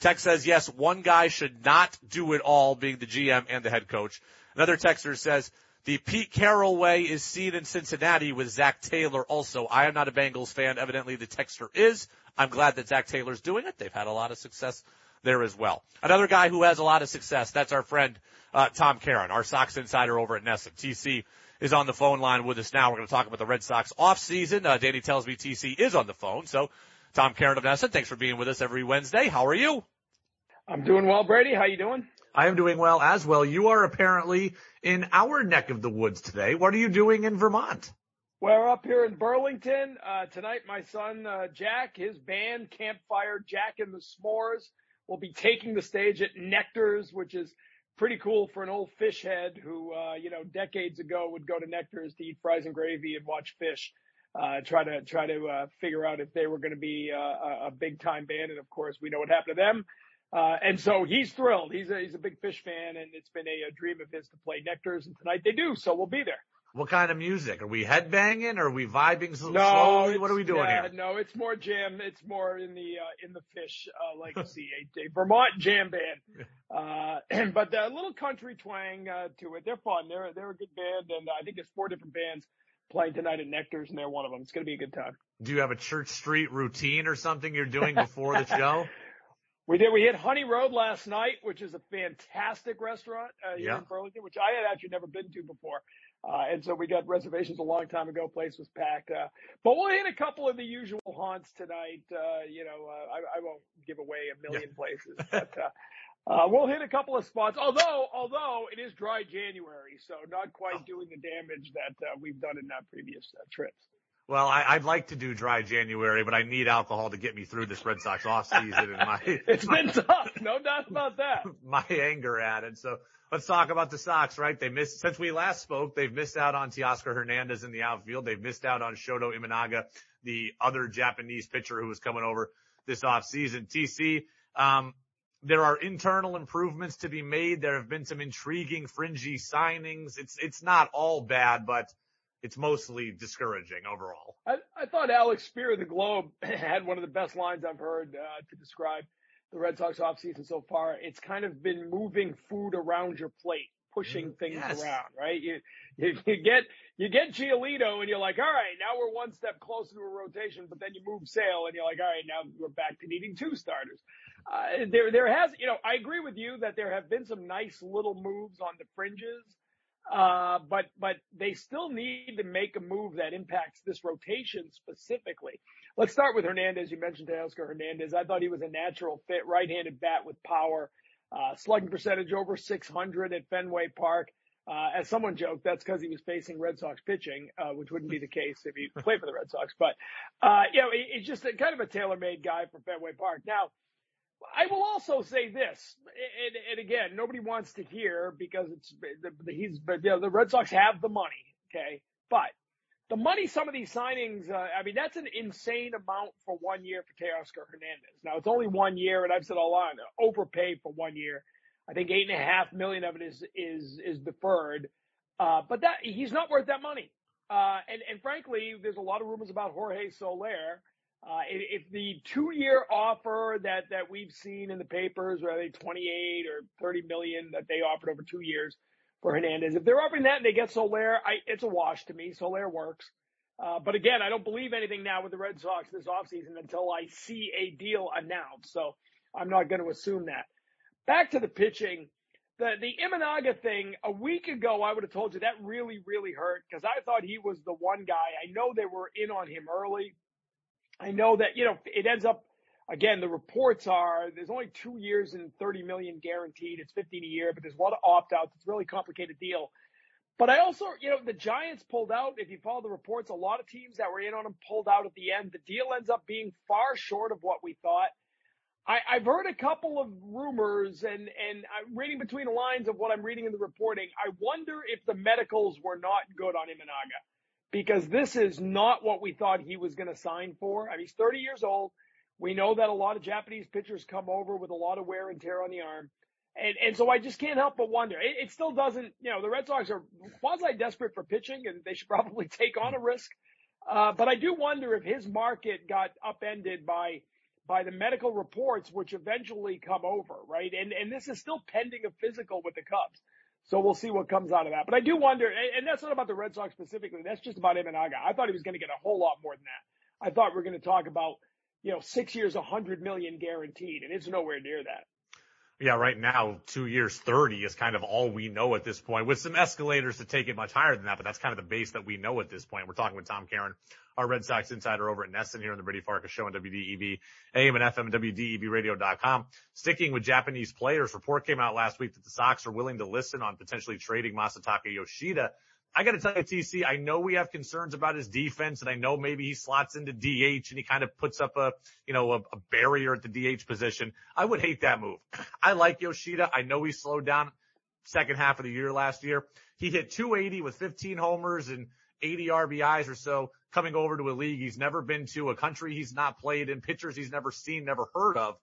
Text says, yes, one guy should not do it all, being the GM and the head coach. Another texter says, the Pete Carroll way is seen in Cincinnati with Zac Taylor also. I am not a Bengals fan. Evidently the texter is. I'm glad that Zac Taylor's doing it. They've had a lot of success there as well. Another guy who has a lot of success, that's our friend, uh, Tom Caron, our Sox insider over at NESN. TC is on the phone line with us now. We're going to talk about the Red Sox off season. Uh, Danny tells me TC is on the phone. So Tom Caron of NESN, thanks for being with us every Wednesday. How are you?
I'm doing well, Brady. How you doing?
I am doing well as well. You are apparently in our neck of the woods today. What are you doing in Vermont?
We're up here in Burlington. Uh, tonight, my son, uh, Jack, his band, Campfire Jack and the S'mores, will be taking the stage at Nectar's, which is pretty cool for an old Phish head who, uh, you know, decades ago would go to Nectar's to eat fries and gravy and watch Phish. Uh, try to try to uh, figure out if they were going to be uh, a big time band, and of course we know what happened to them. Uh, and so he's thrilled. He's a, he's a big Phish fan, and it's been a, a dream of his to play Nectar's, and tonight they do. So we'll be there.
What kind of music? Are we headbanging? Or are we vibing
no,
slowly? What are we doing
yeah,
here?
No, it's more jam. It's more in the uh, in the Phish uh, legacy, a, a Vermont jam band. Uh, but a little country twang uh, to it. They're fun. They're they're a good band, and I think there's four different bands playing tonight at Nectar's, and they're one of them. It's going to be a good time.
Do you have a Church Street routine or something you're doing before the show?
We did. We hit Honey Road last night, which is a fantastic restaurant uh, here
Yeah.
in Burlington, which I had actually never been to before. Uh, and so we got reservations a long time ago. Place was packed. Uh, but we'll hit a couple of the usual haunts tonight. Uh, you know, uh, I, I won't give away a million places, but, uh, we'll hit a couple of spots. Although, although it is dry January, so not quite doing the damage that uh, we've done in uh, previous uh, trips.
Well, I, I'd like to do dry January, but I need alcohol to get me through this Red Sox off season and my
It's been tough, no doubt about that.
my anger at it. So let's talk about the Sox, right? They missed since we last spoke. They've missed out on Teoscar Hernandez in the outfield. They've missed out on Shota Imanaga, the other Japanese pitcher who was coming over this off season. TC, um, there are internal improvements to be made. There have been some intriguing fringy signings. It's it's not all bad, but it's mostly discouraging overall.
I, I thought Alex Speier of the Globe had one of the best lines I've heard uh, to describe the Red Sox offseason so far. It's kind of been moving food around your plate, pushing things
Yes.
around, right? You, you you get you get Giolito and you're like, all right, now we're one step closer to a rotation, but then you move Sale and you're like, all right, now we're back to needing two starters. Uh, there there has, you know, I agree with you that there have been some nice little moves on the fringes. Uh, but, but they still need to make a move that impacts this rotation specifically. Let's start with Hernandez. You mentioned Teoscar Hernandez. I thought he was a natural fit, right-handed bat with power, uh, slugging percentage over 600 at Fenway Park. Uh, as someone joked, that's because he was facing Red Sox pitching, uh, which wouldn't be the case if he played for the Red Sox. But, uh, you know, he- he's just a, kind of a tailor-made guy for Fenway Park. Now, I will also say this, and, and again, nobody wants to hear because it's the, the, he's, but you know, the Red Sox have the money, okay, but the money, some of these signings, uh, I mean, that's an insane amount for one year for Teoscar Hernandez. Now it's only one year, and I've said all along, overpaid for one year. I think eight and a half million of it is is is deferred, uh, but that he's not worth that money. Uh, and and frankly, there's a lot of rumors about Jorge Soler. Uh, if, the two-year offer that that we've seen in the papers, I think 28 or 30 million that they offered over two years for Hernandez, if they're offering that and they get Soler, I, it's a wash to me. Soler works. Uh, but again, I don't believe anything now with the Red Sox this offseason until I see a deal announced. So I'm not going to assume that. Back to the pitching. The, the Imanaga thing, a week ago, I would have told you that really, really hurt because I thought he was the one guy. I know they were in on him early. I know that, you know, it ends up, again, the reports are there's only two years and 30 million guaranteed. It's 15 a year, but there's a lot of opt outs. It's a really complicated deal. But I also, you know, the Giants pulled out. If you follow the reports, a lot of teams that were in on him pulled out at the end. The deal ends up being far short of what we thought. I, I've heard a couple of rumors and, and I'm reading between the lines of what I'm reading in the reporting. I wonder if the medicals were not good on Imanaga because this is not what we thought he was going to sign for. I mean, he's 30 years old. We know that a lot of Japanese pitchers come over with a lot of wear and tear on the arm. And, and so I just can't help but wonder. It, it still doesn't, you know, the Red Sox are quasi desperate for pitching and they should probably take on a risk Uh, but I do wonder if his market got upended by by the medical reports, which eventually come over, right? And and this is still pending a physical with the Cubs. So we'll see what comes out of that. But I do wonder, and that's not about the Red Sox specifically. That's just about Imanaga. I thought he was going to get a whole lot more than that. I thought we are going to talk about, you know, six years, a hundred million guaranteed, and it's nowhere near that.
Yeah, right now, two years, 30 is kind of all we know at this point with some escalators to take it much higher than that, but that's kind of the base that we know at this point. We're talking with Tom Caron, our Red Sox insider over at NESN here on the Brady Farkas show on WDEV, AM and FM WDEVradio.com. Sticking with Japanese players, report came out last week that the Sox are willing to listen on potentially trading Masataka Yoshida I got to tell you, TC, I know we have concerns about his defense and I know maybe he slots into DH and he kind of puts up a, you know, a, a, barrier at the DH position. I would hate that move. I like Yoshida. I know he slowed down second half of the year last year. He hit 280 with 15 homers and 80 RBIs or so coming over to a league he's never been to, a country he's not played in, pitchers he's never seen, never heard of.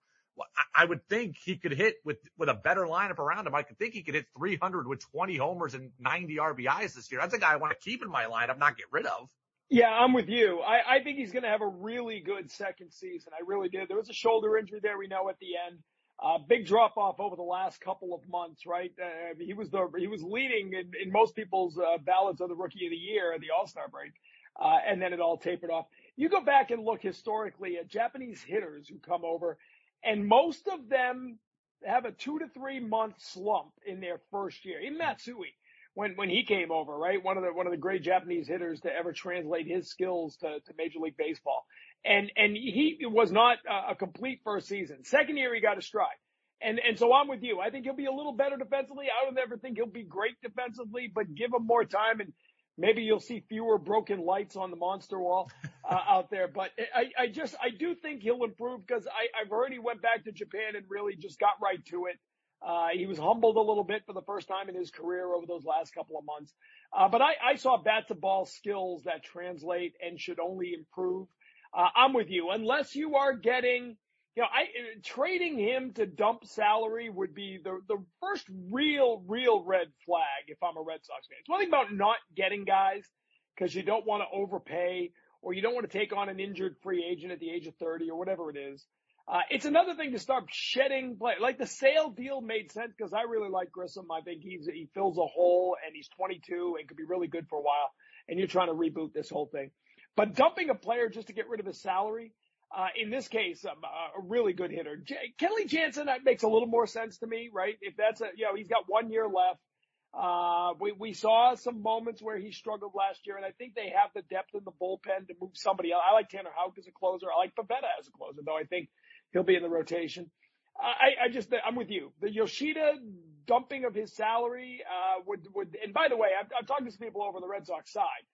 I would think he could hit with, with a better lineup around him. I could think he could hit 300 with 20 homers and 90 RBIs this year. That's a guy I want to keep in my lineup, not get rid of.
Yeah, I'm with you. I, I think he's going to have a really good second season. I really did. There was a shoulder injury there. We know at the end. Uh, big drop off over the last couple of months, right? Uh, he was the he was leading in, in most people's uh, ballots of the rookie of the year at the All Star break, uh, and then it all tapered off. You go back and look historically at Japanese hitters who come over and most of them have a two to three month slump in their first year. Even hmm. Matsui, when when he came over, right, one of the one of the great Japanese hitters to ever translate his skills to, to Major League Baseball, and and he was not a complete first season. Second year, he got a stride. And and so I'm with you. I think he'll be a little better defensively. I don't ever think he'll be great defensively, but give him more time and maybe you'll see fewer broken lights on the monster wall uh, out there. But I, I just, I do think he'll improve because I, I've already went back to Japan and really just got right to it. Uh, he was humbled a little bit for the first time in his career over those last couple of months. Uh, but I, I saw bat to ball skills that translate and should only improve. Uh, I'm with you. Unless you are getting you know, I trading him to dump salary would be the the first real real red flag if I'm a Red Sox fan. It's one thing about not getting guys because you don't want to overpay or you don't want to take on an injured free agent at the age of 30 or whatever it is. Uh, it's another thing to start shedding play. Like the Sale deal made sense because I really like Grissom. I think he's he fills a hole and he's 22 and could be really good for a while. And you're trying to reboot this whole thing. But dumping a player just to get rid of his salary, uh, in this case, um, uh, a really good hitter. J- Kenley Jansen that makes a little more sense to me, right? If that's a, you know, he's got one year left. Uh, we, we saw some moments where he struggled last year, and I think they have the depth in the bullpen to move somebody else. I like Tanner Houck as a closer. I like Pivetta as a closer, though I think he'll be in the rotation. I, I just, I'm with you. The Yoshida dumping of his salary, uh, would, would, and by the way, I've, I've talked to some people over the Red Sox side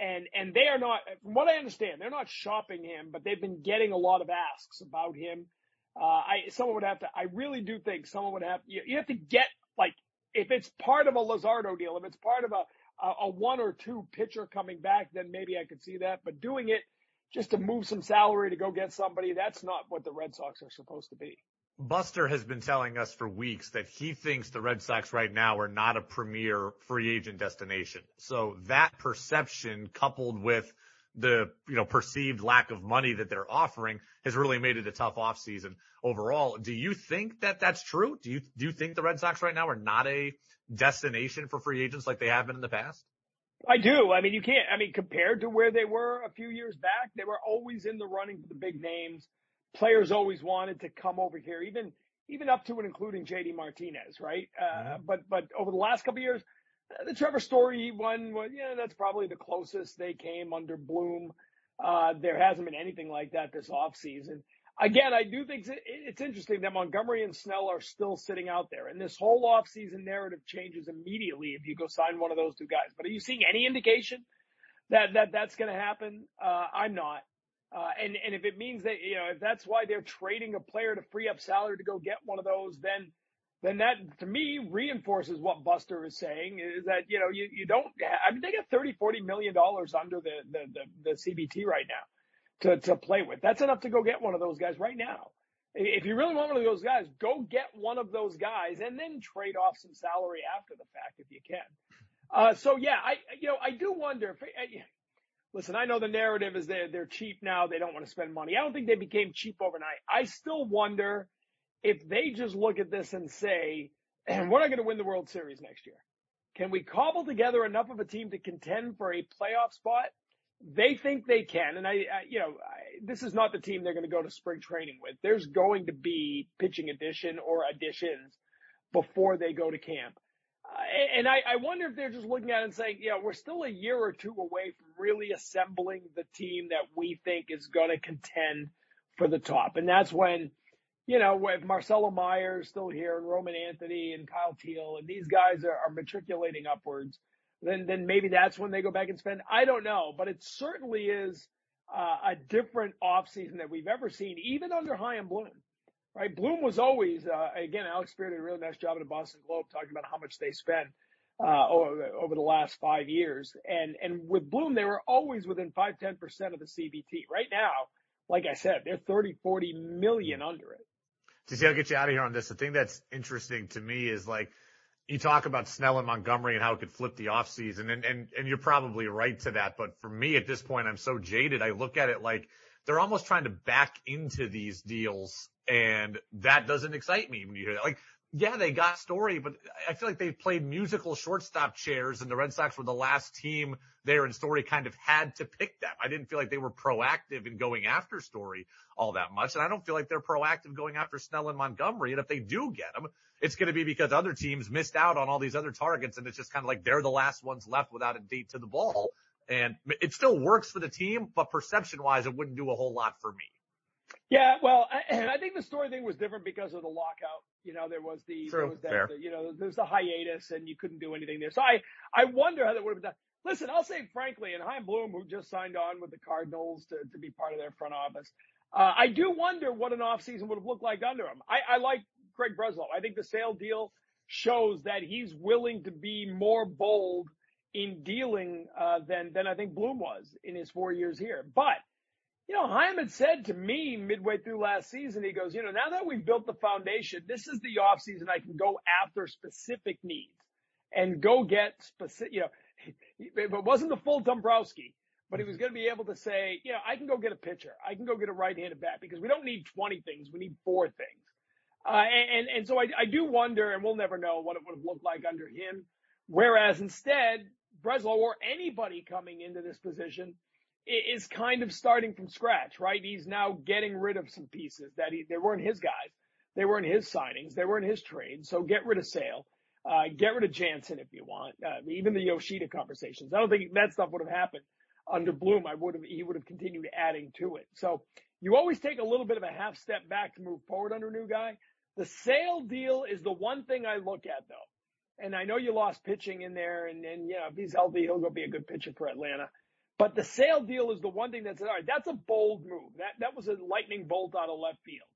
and and they are not, from what I understand, they're not shopping him, but they've been getting a lot of asks about him. Uh, I someone would have to. I really do think someone would have. You, you have to get like if it's part of a Luzardo deal, if it's part of a, a a one or two pitcher coming back, then maybe I could see that. But doing it just to move some salary to go get somebody, that's not what the Red Sox are supposed to be.
Buster has been telling us for weeks that he thinks the Red Sox right now are not a premier free agent destination. So that perception coupled with the, you know, perceived lack of money that they're offering has really made it a tough offseason overall. Do you think that that's true? Do you, do you think the Red Sox right now are not a destination for free agents like they have been in the past?
I do. I mean, you can't, I mean, compared to where they were a few years back, they were always in the running for the big names players always wanted to come over here, even even up to and including JD Martinez, right? Uh, mm-hmm. But but over the last couple of years, the Trevor Story one, well, yeah, that's probably the closest they came under Bloom. Uh, there hasn't been anything like that this offseason. Again, I do think it's interesting that Montgomery and Snell are still sitting out there, and this whole offseason narrative changes immediately if you go sign one of those two guys. But are you seeing any indication that that that's going to happen? Uh, I'm not. Uh, and, and if it means that, you know, if that's why they're trading a player to free up salary to go get one of those, then, then that to me reinforces what Buster is saying is that, you know, you, you don't, I mean, they got 30, 40 million dollars under the, the, the, the CBT right now to, to play with. That's enough to go get one of those guys right now. If you really want one of those guys, go get one of those guys and then trade off some salary after the fact if you can. Uh, so yeah, I, you know, I do wonder if, listen, I know the narrative is they're, they're cheap now. They don't want to spend money. I don't think they became cheap overnight. I still wonder if they just look at this and say, and we're not going to win the World Series next year. Can we cobble together enough of a team to contend for a playoff spot? They think they can. And I, I you know, I, this is not the team they're going to go to spring training with. There's going to be pitching addition or additions before they go to camp. Uh, and I, I wonder if they're just looking at it and saying, yeah, we're still a year or two away from really assembling the team that we think is going to contend for the top. And that's when, you know, with Marcelo Myers still here and Roman Anthony and Kyle Teel and these guys are, are matriculating upwards, then, then maybe that's when they go back and spend. I don't know, but it certainly is uh, a different offseason that we've ever seen, even under Chaim Bloom right? Bloom was always, uh, again, Alex Speier did a really nice job in the Boston Globe talking about how much they spent, uh, over, over the last five years. And, and with Bloom, they were always within five, 10% of the CBT. Right now, like I said, they're 30, 40 million under it.
See, I'll get you out of here on this. The thing that's interesting to me is like, you talk about Snell and Montgomery and how it could flip the offseason, and, and, and you're probably right to that. But for me at this point, I'm so jaded. I look at it like they're almost trying to back into these deals and that doesn't excite me when you hear that. Like, yeah, they got Story, but I feel like they played musical shortstop chairs and the Red Sox were the last team there and Story kind of had to pick them. I didn't feel like they were proactive in going after Story all that much. And I don't feel like they're proactive going after Snell and Montgomery. And if they do get them, it's going to be because other teams missed out on all these other targets. And it's just kind of like they're the last ones left without a date to the ball. And it still works for the team, but perception wise, it wouldn't do a whole lot for me.
Yeah, well, I, I think the Story thing was different because of the lockout. You know, there was the,
True,
there was that, the, you know, there's the hiatus and you couldn't do anything there. So I, I wonder how that would have been done. Listen, I'll say frankly, and Chaim Bloom, who just signed on with the Cardinals to, to be part of their front office, uh, I do wonder what an offseason would have looked like under him. I, I like Craig Breslow. I think the Sale deal shows that he's willing to be more bold in dealing, uh, than, than I think Bloom was in his four years here. But you know, Chaim had said to me midway through last season, he goes, you know, now that we've built the foundation, this is the off season I can go after specific needs and go get specific, you know, it wasn't the full Dombrowski, but he was going to be able to say, you know, I can go get a pitcher. I can go get a right-handed bat because we don't need 20 things. We need four things. Uh, and, and so I, I do wonder, and we'll never know what it would have looked like under him. Whereas instead, Breslow or anybody coming into this position is kind of starting from scratch, right? He's now getting rid of some pieces that he, they weren't his guys. They weren't his signings. They weren't his trades. So get rid of Sale. Uh, get rid of Jansen if you want. Uh, even the Yoshida conversations. I don't think that stuff would have happened under Bloom. I would have, he would have continued adding to it. So you always take a little bit of a half step back to move forward under a new guy. The Sale deal is the one thing I look at though. And I know you lost pitching in there and, and, you know, if he's healthy, he'll go be a good pitcher for Atlanta. But the Sale deal is the one thing that's all right. That's a bold move. That that was a lightning bolt out of left field.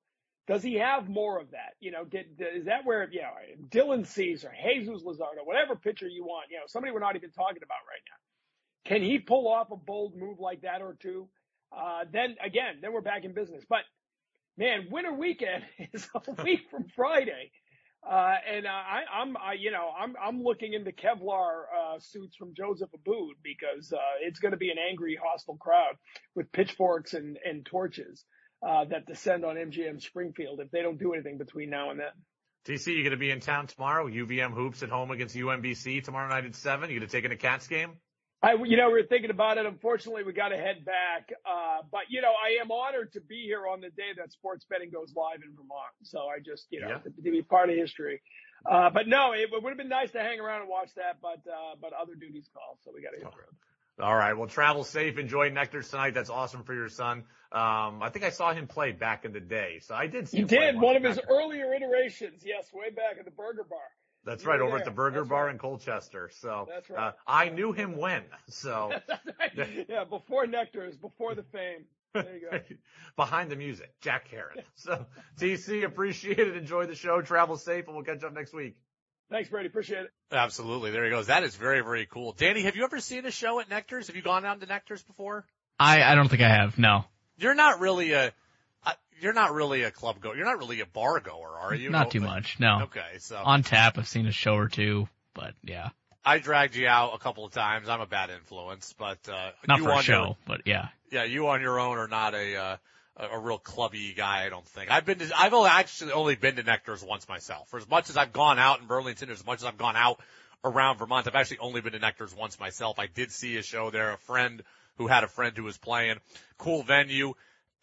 Does he have more of that? You know, did, is that where, yeah, Dylan Cease, Jesus Luzardo, whatever pitcher you want, you know, somebody we're not even talking about right now. Can he pull off a bold move like that or two? Uh, then again, then we're back in business. But man, winter weekend is a week from Friday. Uh, and I, I'm, I, you know, I'm, I'm looking into Kevlar uh, suits from Joseph Abboud because uh, it's going to be an angry, hostile crowd with pitchforks and, and torches uh, that descend on MGM Springfield if they don't do anything between now and then.
TC, you're going to be in town tomorrow? UVM hoops at home against UMBC tomorrow night at seven. You going to take in a Cats game?
I, you know, we were thinking about it. Unfortunately, we got to head back. Uh, but you know, I am honored to be here on the day that sports betting goes live in Vermont. So I just, you know,
Yeah.
to, to be part of history. Uh, but no, it, would have been nice to hang around and watch that, but, uh, but other duties call. So we got to hit the road.
All right. Well, travel safe. Enjoy Nectar tonight. That's awesome for your son. Um, I think I saw him play back in the day. So I did see play
did one of his earlier iterations. Yes, way back at the Burger Bar.
That's right.
were
Over at the Burger
That's
Bar
right.
in Colchester. So,
That's
uh. I knew him when. So
right. Yeah, before Nectar's, before the fame. There you go.
behind the music, Jack Caron. So TC, appreciate it. Enjoy the show. Travel safe and we'll catch up next week.
Thanks, Brady. Appreciate it.
Absolutely. There he goes. That is very, very cool. Danny, have you ever seen a show at Nectar's? Have you gone down to Nectar's before?
I, I don't think I have. No,
You're not really a, uh, you're not really a club goer. You're not really a bar goer, are you?
not too much. No.
Okay. So
On tap, I've seen a show or two, but yeah.
I dragged you out a couple of times. I'm a bad influence, but uh,
Not
you
for a show,
Your,
but yeah.
yeah, you on your own are not a uh, a, a real clubby guy. I don't think. I've been. To, I've only actually only been to Nectar's once myself. For as much as I've gone out in Burlington, as much as I've gone out around Vermont, I've actually only been to Nectar's once myself. I did see a show there. A friend who had a friend who was playing. Cool venue.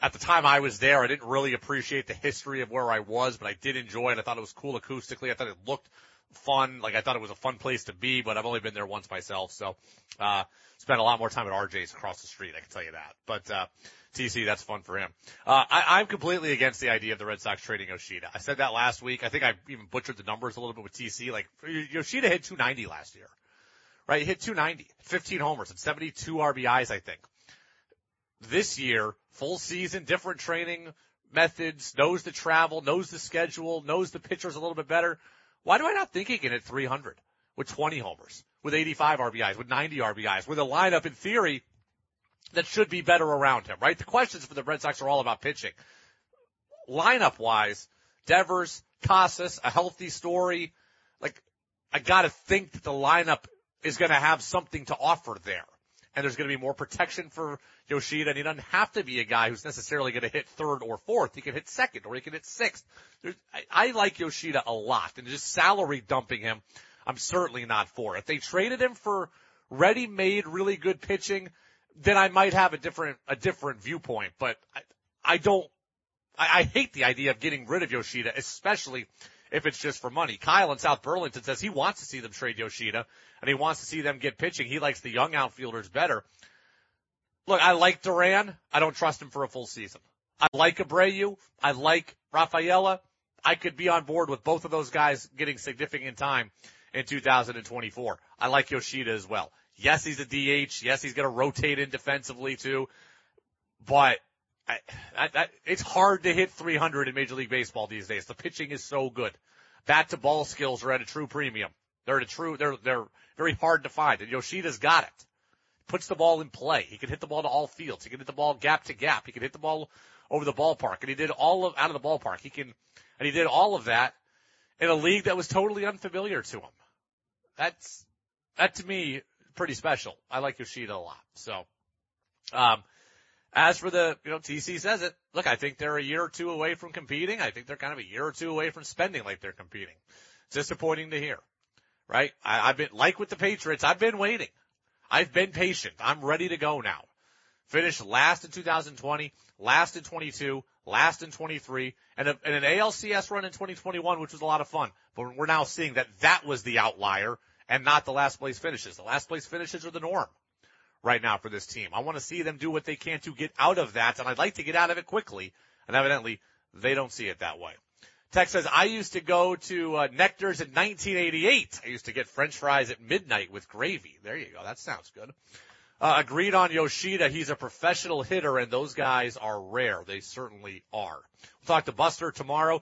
At the time I was there, I didn't really appreciate the history of where I was, but I did enjoy it. I thought it was cool acoustically. I thought it looked fun. Like I thought it was a fun place to be, but I've only been there once myself. So, uh, spent a lot more time at RJ's across the street. I can tell you that. But, uh, TC, that's fun for him. Uh, I, I'm completely against the idea of the Red Sox trading Yoshida. I said that last week. I think I even butchered the numbers a little bit with TC. Like Yoshida hit 290 last year, right? He hit 290, 15 homers and 72 RBIs, I think. This year, full season, different training methods, knows the travel, knows the schedule, knows the pitchers a little bit better. Why do I not think he can hit 300 with 20 homers, with 85 RBIs, with 90 RBIs, with a lineup in theory that should be better around him, right? The questions for the Red Sox are all about pitching. Lineup wise, Devers, Casas, a healthy Story. Like, I gotta think that the lineup is gonna have something to offer there. And there's gonna be more protection for Yoshida, and he doesn't have to be a guy who's necessarily gonna hit third or fourth. He can hit second, or he can hit sixth. There's, I, I like Yoshida a lot, and just salary dumping him, I'm certainly not for. It. If they traded him for ready-made, really good pitching, then I might have a different, a different viewpoint, but I, I don't, I, I hate the idea of getting rid of Yoshida, especially if it's just for money. Kyle in South Burlington says he wants to see them trade Yoshida and he wants to see them get pitching. He likes the young outfielders better. Look, I like Duran. I don't trust him for a full season. I like Abreu. I like Rafaela. I could be on board with both of those guys getting significant time in 2024. I like Yoshida as well. Yes, he's a DH. Yes, he's going to rotate in defensively too. But I, I, it's hard to hit 300 in Major League Baseball these days. The pitching is so good. Bat to ball skills are at a true premium. They're at a true, they're, they're very hard to find. And Yoshida's got it. Puts the ball in play. He can hit the ball to all fields. He can hit the ball gap to gap. He can hit the ball over the ballpark. And he did all of, out of the ballpark. He can, and he did all of that in a league that was totally unfamiliar to him. That's, that to me, pretty special. I like Yoshida a lot. So, um, as for the, you know, TC says it, look, I think they're a year or two away from competing. I think they're kind of a year or two away from spending like they're competing. It's disappointing to hear, right? I, I've been, like with the Patriots, I've been waiting. I've been patient. I'm ready to go now. Finished last in 2020, last in 22, last in 23, and, a, and an ALCS run in 2021, which was a lot of fun. But we're now seeing that that was the outlier and not the last place finishes. The last place finishes are the norm right now for this team. I want to see them do what they can to get out of that, and I'd like to get out of it quickly. And evidently, they don't see it that way. Tex says, I used to go to uh, Nectar's in 1988. I used to get french fries at midnight with gravy. There you go. That sounds good. Uh, agreed on Yoshida. He's a professional hitter, and those guys are rare. They certainly are. We'll talk to Buster tomorrow.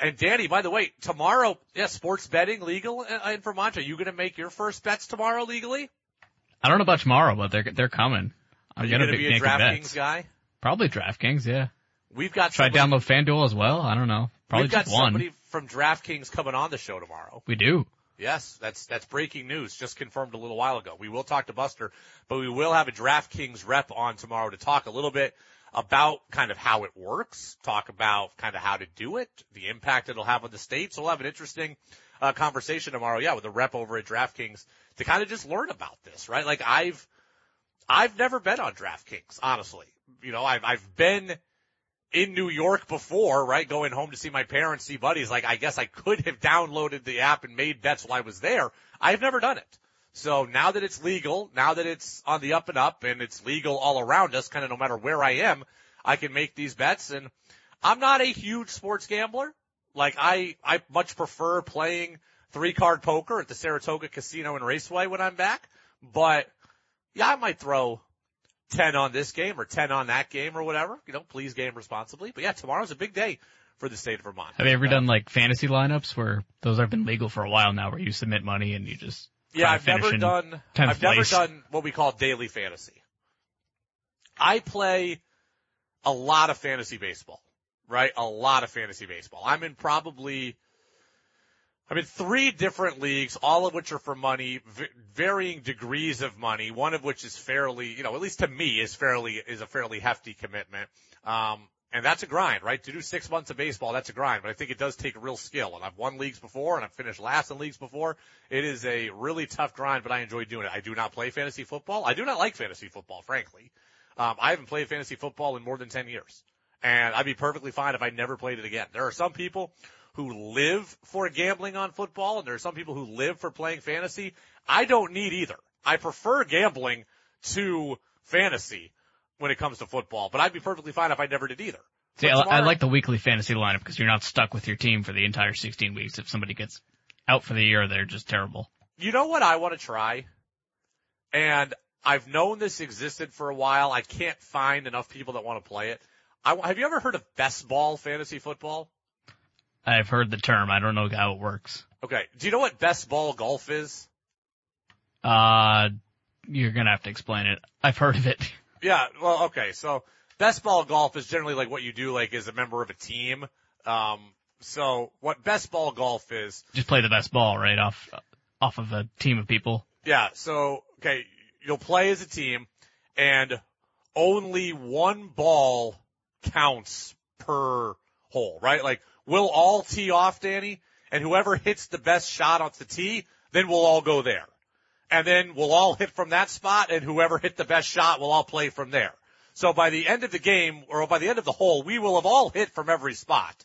And Danny, by the way, tomorrow, yeah, sports betting legal in Vermont. Are you going to make your first bets tomorrow legally?
I don't know about tomorrow, but they're they're coming. I'm
Are you
gonna,
going to
be,
be a DraftKings guy?
Probably DraftKings, yeah.
We've got
Should I download FanDuel as well? I don't know. Probably
we've got
one.
somebody from DraftKings coming on the show tomorrow.
We do.
Yes, that's that's breaking news. Just confirmed a little while ago. We will talk to Buster, but we will have a DraftKings rep on tomorrow to talk a little bit about kind of how it works, talk about kind of how to do it, the impact it'll have on the state. So we'll have an interesting uh, conversation tomorrow, yeah, with a rep over at DraftKings to kind of just learn about this, right? Like I've I've never been on DraftKings, honestly. You know, I've I've been in New York before, right? Going home to see my parents, see buddies. Like, I guess I could have downloaded the app and made bets while I was there. I've never done it. So now that it's legal, now that it's on the up and up and it's legal all around us, kind of no matter where I am, I can make these bets. And I'm not a huge sports gambler. Like, I, I much prefer playing three card poker at the Saratoga Casino and Raceway when I'm back. But yeah, I might throw 10 on this game or 10 on that game or whatever. You know, please game responsibly. But yeah, tomorrow's a big day for the state of Vermont.
Have you ever
Uh,
done like fantasy lineups where those have been legal for a while now, where you submit money and you just
Yeah, I've never done,
10th
I've never done what we call daily fantasy. I play a lot of fantasy baseball, right? A lot of fantasy baseball. I'm in probably, I mean, three different leagues, all of which are for money, v- varying degrees of money. One of which is fairly, you know, at least to me, is fairly is a fairly hefty commitment. Um, and that's a grind, right? To do six months of baseball, that's a grind. But I think it does take real skill. And I've won leagues before, and I've finished last in leagues before. It is a really tough grind, but I enjoy doing it. I do not play fantasy football. I do not like fantasy football, frankly. Um, I haven't played fantasy football in more than ten years, and I'd be perfectly fine if I never played it again. There are some people who live for gambling on football, and there are some people who live for playing fantasy. I don't need either. I prefer gambling to fantasy when it comes to football, but I'd be perfectly fine if I never did either.
See, I, I like the weekly fantasy lineup because you're not stuck with your team for the entire 16 weeks. If somebody gets out for the year, they're just terrible.
You know what I want to try? And I've known this existed for a while. I can't find enough people that want to play it. I, have you ever heard of best ball fantasy football?
I've heard the term. I don't know how it works.
Okay. Do you know what best ball golf is?
Uh, you're gonna have to explain it. I've heard of it.
Yeah, well, okay. So best ball golf is generally like what you do like as a member of a team. Um, so what best ball golf is,
Just play the best ball right off off of a team of people.
yeah, so, okay, you'll play as a team and only one ball counts per hole, right? Like we'll all tee off, Danny, and whoever hits the best shot off the tee, then we'll all go there. And then we'll all hit from that spot and whoever hit the best shot will all play from there. So by the end of the game or by the end of the hole, we will have all hit from every spot,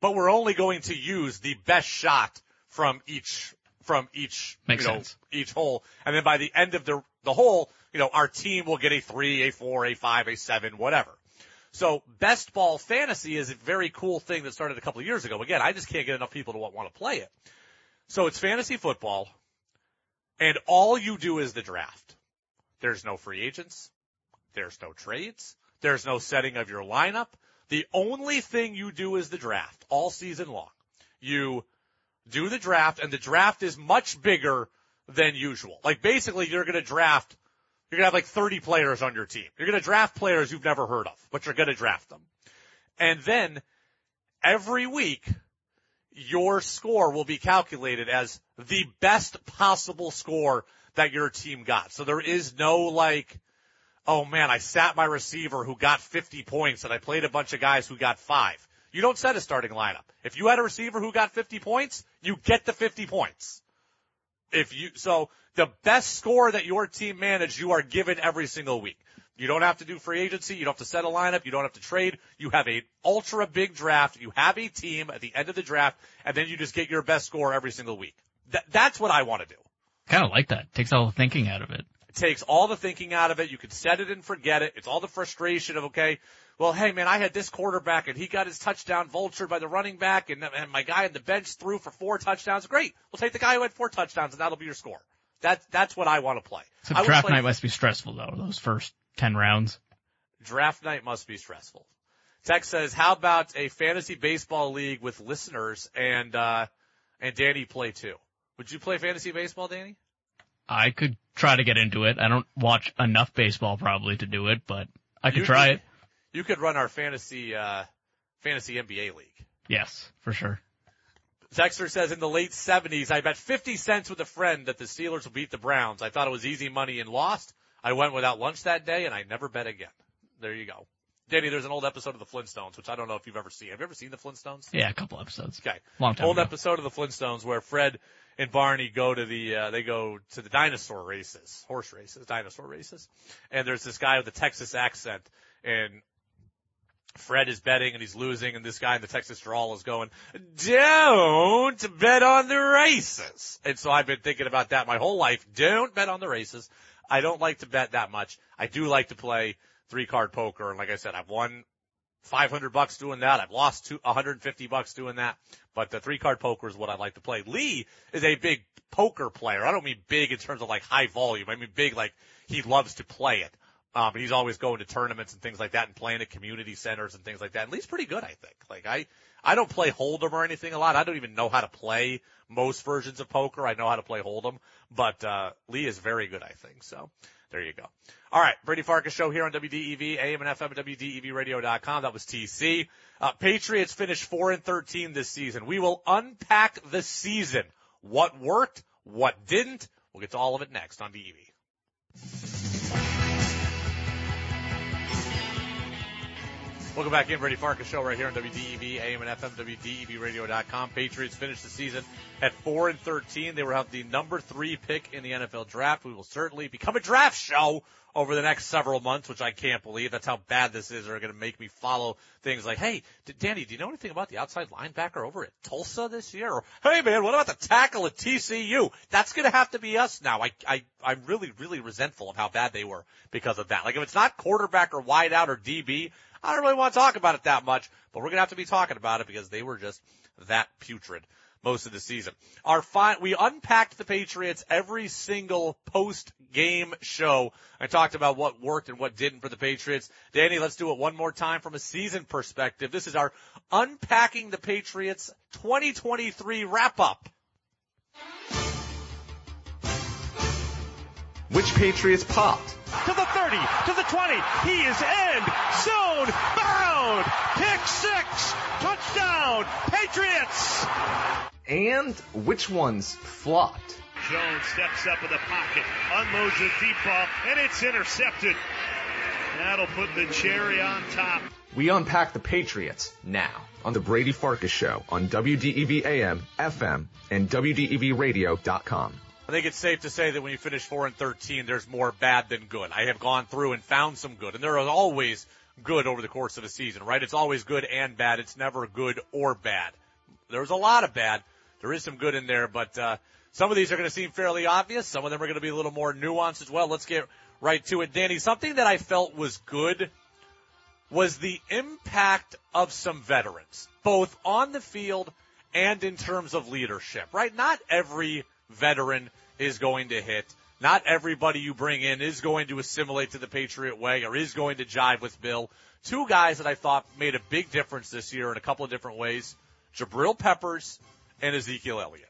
but we're only going to use the best shot from each, from each,
Makes
you know,
sense.
each hole. And then by the end of the, the hole, you know, our team will get a three, a four, a five, a seven, whatever. So best ball fantasy is a very cool thing that started a couple of years ago. Again, I just can't get enough people to want, to play it. So it's fantasy football and all you do is the draft. There's no free agents. There's no trades. There's no setting of your lineup. The only thing you do is the draft all season long. You do the draft and the draft is much bigger than usual. Like basically you're going to draft, you're going to have like 30 players on your team. You're going to draft players you've never heard of, but you're going to draft them. And then every week your score will be calculated as the best possible score that your team got. So there is no like, oh man, I sat my receiver who got 50 points and I played a bunch of guys who got five. You don't set a starting lineup. If you had a receiver who got 50 points, you get the 50 points. If you, so the best score that your team managed, you are given every single week. You don't have to do free agency. You don't have to set a lineup. You don't have to trade. You have a ultra big draft. You have a team at the end of the draft and then you just get your best score every single week. Th- that's what I want to do.
Kind of like that. Takes all the thinking out of it.
It takes all the thinking out of it. You can set it and forget it. It's all the frustration of, okay, well, hey man, I had this quarterback and he got his touchdown vultured by the running back and, and my guy on the bench threw for four touchdowns. Great. We'll take the guy who had four touchdowns and that'll be your score. That's, that's what I want to play.
So draft
play-
night must be stressful though. Those first 10 rounds.
Draft night must be stressful. Tex says, how about a fantasy baseball league with listeners and, uh, and Danny play too? Would you play fantasy baseball, Danny?
I could try to get into it. I don't watch enough baseball probably to do it, but I could
You
try
could-
it.
You could run our fantasy, uh, fantasy NBA league.
Yes, for sure.
Texter says in the late 70s, I bet 50 cents with a friend that the Steelers will beat the Browns. I thought it was easy money and lost. I went without lunch that day and I never bet again. There you go. Danny, there's an old episode of the Flintstones, which I don't know if you've ever seen. Have you ever seen the Flintstones?
Yeah, a couple episodes.
Okay.
Long time
Old
ago.
episode of the Flintstones where Fred and Barney go to the, uh, they go to the dinosaur races, horse races, dinosaur races. And there's this guy with a Texas accent and Fred is betting and he's losing and this guy in the Texas drawl is going, don't bet on the races. And so I've been thinking about that my whole life. Don't bet on the races. I don't like to bet that much. I do like to play three card poker. And like I said, I've won 500 bucks doing that. I've lost two, 150 bucks doing that. But the three card poker is what I like to play. Lee is a big poker player. I don't mean big in terms of like high volume. I mean big like he loves to play it. Um, he's always going to tournaments and things like that and playing at community centers and things like that. And Lee's pretty good, I think. Like I, I don't play Hold'em or anything a lot. I don't even know how to play most versions of poker. I know how to play Hold'em, but, uh, Lee is very good, I think. So there you go. All right, Brady Farkas show here on WDEV, AM and FM WDEVradio.com. That was TC. Uh, Patriots finished 4 and 13 this season. We will unpack the season. What worked, what didn't. We'll get to all of it next on DEV. Welcome back in, Brady Farkas show right here on WDEV, AM and FM, WDEVradio.com. Patriots finished the season at 4 and 13. They will have the number three pick in the NFL draft. We will certainly become a draft show over the next several months, which I can't believe. That's how bad this is. They're going to make me follow things like, hey, Danny, do you know anything about the outside linebacker over at Tulsa this year? Or, hey man, what about the tackle at TCU? That's going to have to be us now. I, I, I'm really, really resentful of how bad they were because of that. Like if it's not quarterback or wideout or DB, I don't really want to talk about it that much, but we're going to have to be talking about it because they were just that putrid most of the season. Our fi- we unpacked the Patriots every single post game show. I talked about what worked and what didn't for the Patriots. Danny, let's do it one more time from a season perspective. This is our unpacking the Patriots 2023 wrap up.
Which Patriots popped?
To the 30, to the 20. He is end zone bound. Pick six. Touchdown. Patriots.
And which ones flopped?
Jones steps up in the pocket, unloads a deep ball, and it's intercepted. That'll put the cherry on top.
We unpack the Patriots now on the Brady Farkas Show on WDEV AM, FM, and WDEVradio.com.
I think it's safe to say that when you finish 4 and 13, there's more bad than good. I have gone through and found some good, and there are always good over the course of a season, right? It's always good and bad. It's never good or bad. There's a lot of bad. There is some good in there, but uh, some of these are going to seem fairly obvious. Some of them are going to be a little more nuanced as well. Let's get right to it. Danny, something that I felt was good was the impact of some veterans, both on the field and in terms of leadership, right? Not every veteran is going to hit. Not everybody you bring in is going to assimilate to the Patriot way or is going to jive with Bill. Two guys that I thought made a big difference this year in a couple of different ways. Jabril Peppers and Ezekiel Elliott.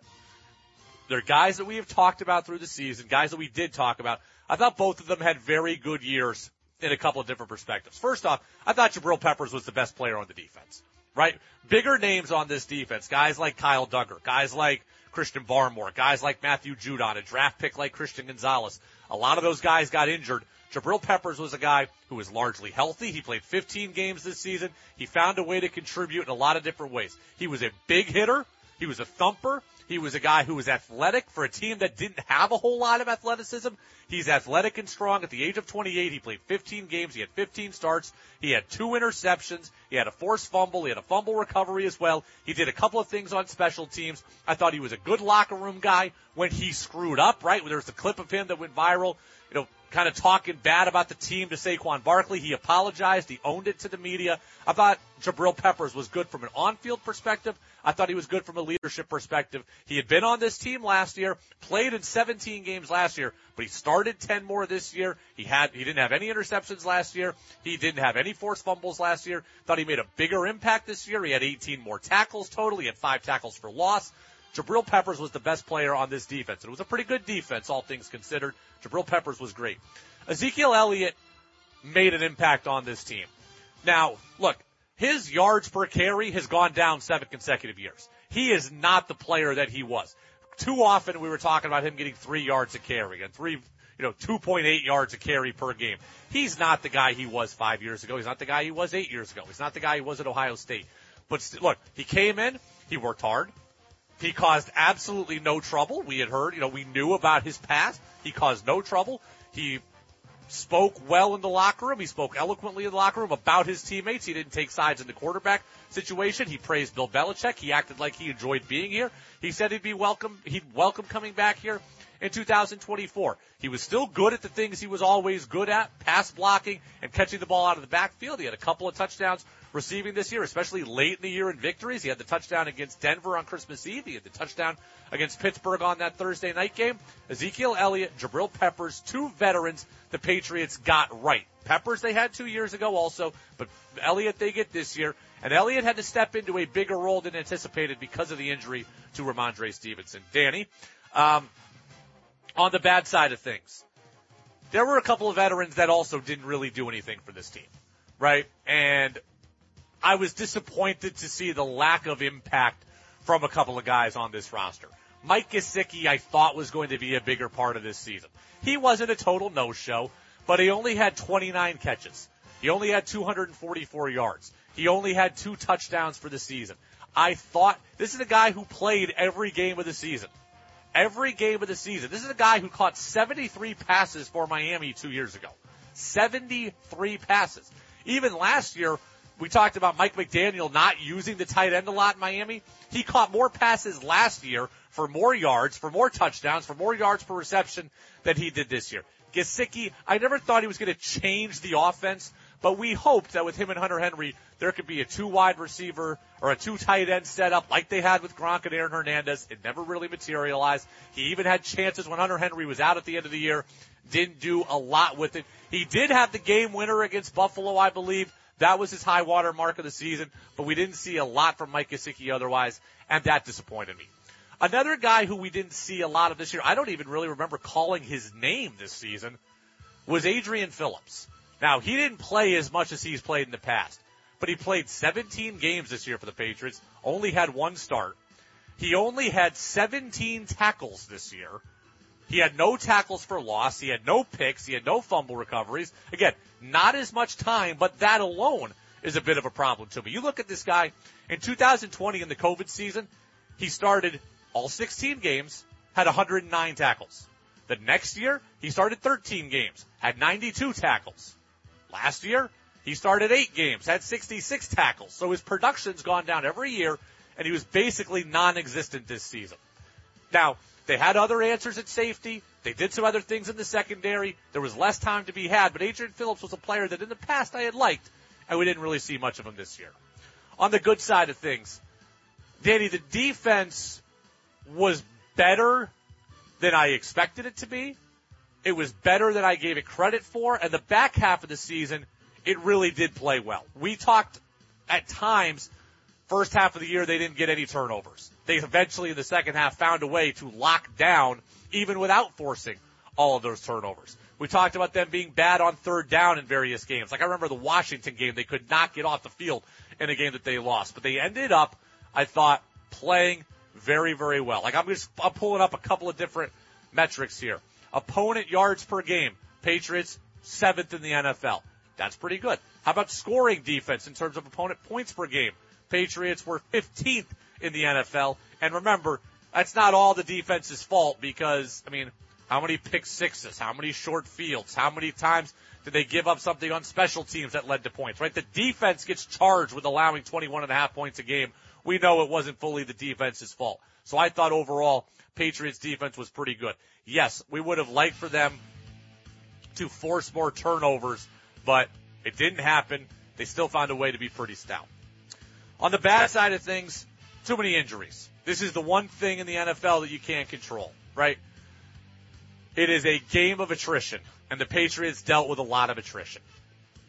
They're guys that we have talked about through the season, guys that we did talk about. I thought both of them had very good years in a couple of different perspectives. First off, I thought Jabril Peppers was the best player on the defense, right? Bigger names on this defense, guys like Kyle Dugger, guys like Christian Barmore, guys like Matthew Judon, a draft pick like Christian Gonzalez. A lot of those guys got injured. Jabril Peppers was a guy who was largely healthy. He played 15 games this season. He found a way to contribute in a lot of different ways. He was a big hitter. He was a thumper. He was a guy who was athletic for a team that didn't have a whole lot of athleticism. He's athletic and strong. At the age of 28, he played 15 games. He had 15 starts. He had two interceptions. He had a forced fumble. He had a fumble recovery as well. He did a couple of things on special teams. I thought he was a good locker room guy when he screwed up, right? There was a clip of him that went viral, you know, kind of talking bad about the team to Saquon Barkley. He apologized. He owned it to the media. I thought Jabril Peppers was good from an on-field perspective. I thought he was good from a leadership perspective. He had been on this team last year, played in 17 games last year, but he started 10 more this year. He had, he didn't have any interceptions last year. He didn't have any forced fumbles last year. Thought he made a bigger impact this year. He had 18 more tackles total. He had five tackles for loss. Jabril Peppers was the best player on this defense. It was a pretty good defense, all things considered. Jabril Peppers was great. Ezekiel Elliott made an impact on this team. Now, look, his yards per carry has gone down seven consecutive years. He is not the player that he was. Too often we were talking about him getting three yards a carry and three, you know, 2.8 yards a carry per game. He's not the guy he was five years ago. He's not the guy he was eight years ago. He's not the guy he was at Ohio State. But st- look, he came in, he worked hard. He caused absolutely no trouble. We had heard, you know, we knew about his past. He caused no trouble. He spoke well in the locker room. He spoke eloquently in the locker room about his teammates. He didn't take sides in the quarterback situation. He praised Bill Belichick. He acted like he enjoyed being here. He said he'd be welcome. He'd welcome coming back here in 2024. He was still good at the things he was always good at, pass blocking and catching the ball out of the backfield. He had a couple of touchdowns receiving this year, especially late in the year in victories. He had the touchdown against Denver on Christmas Eve. He had the touchdown against Pittsburgh on that Thursday night game. Ezekiel Elliott, Jabril Peppers, two veterans the Patriots got right. Peppers they had two years ago also, but Elliott they get this year. And Elliott had to step into a bigger role than anticipated because of the injury to Rhamondre Stevenson. Danny, um, on the bad side of things, there were a couple of veterans that also didn't really do anything for this team, right? And I was disappointed to see the lack of impact from a couple of guys on this roster. Mike Gesicki, I thought was going to be a bigger part of this season. He wasn't a total no-show, but he only had 29 catches. He only had 244 yards. He only had two touchdowns for the season. I thought this is a guy who played every game of the season. Every game of the season. This is a guy who caught 73 passes for Miami two years ago. 73 passes. Even last year, we talked about Mike McDaniel not using the tight end a lot in Miami. He caught more passes last year for more yards, for more touchdowns, for more yards per reception than he did this year. Gesicki, I never thought he was going to change the offense, but we hoped that with him and Hunter Henry, there could be a two wide receiver or a two tight end setup like they had with Gronk and Aaron Hernandez. It never really materialized. He even had chances when Hunter Henry was out at the end of the year. Didn't do a lot with it. He did have the game winner against Buffalo, I believe. That was his high water mark of the season, but we didn't see a lot from Mike Gesicki otherwise, and that disappointed me. Another guy who we didn't see a lot of this year, I don't even really remember calling his name this season, was Adrian Phillips. Now, he didn't play as much as he's played in the past, but he played 17 games this year for the Patriots, only had one start. He only had 17 tackles this year. He had no tackles for loss. He had no picks. He had no fumble recoveries. Again, not as much time, but that alone is a bit of a problem to me. You look at this guy in 2020 in the COVID season, he started all 16 games, had 109 tackles. The next year, he started 13 games, had 92 tackles. Last year, he started eight games, had 66 tackles. So his production's gone down every year, and he was basically non-existent this season. Now, they had other answers at safety. They did some other things in the secondary. There was less time to be had, but Adrian Phillips was a player that in the past I had liked, and we didn't really see much of him this year. On the good side of things, Danny, the defense was better than I expected it to be. It was better than I gave it credit for, and the back half of the season, it really did play well. We talked at times, first half of the year, they didn't get any turnovers. They eventually in the second half found a way to lock down, even without forcing all of those turnovers. We talked about them being bad on third down in various games. Like I remember the Washington game, they could not get off the field in a game that they lost, but they ended up, I thought, playing very, very well. Like I'm just, I'm pulling up a couple of different metrics here. Opponent yards per game. Patriots seventh in the NFL. That's pretty good. How about scoring defense in terms of opponent points per game? Patriots were 15th in the NFL. And remember, that's not all the defense's fault because, I mean, how many pick sixes? How many short fields? How many times did they give up something on special teams that led to points, right? The defense gets charged with allowing 21 and a half points a game. We know it wasn't fully the defense's fault. So I thought overall, Patriots defense was pretty good. Yes, we would have liked for them to force more turnovers, but it didn't happen. They still found a way to be pretty stout. On the bad side of things, too many injuries. This is the one thing in the NFL that you can't control, right? It is a game of attrition, and the Patriots dealt with a lot of attrition.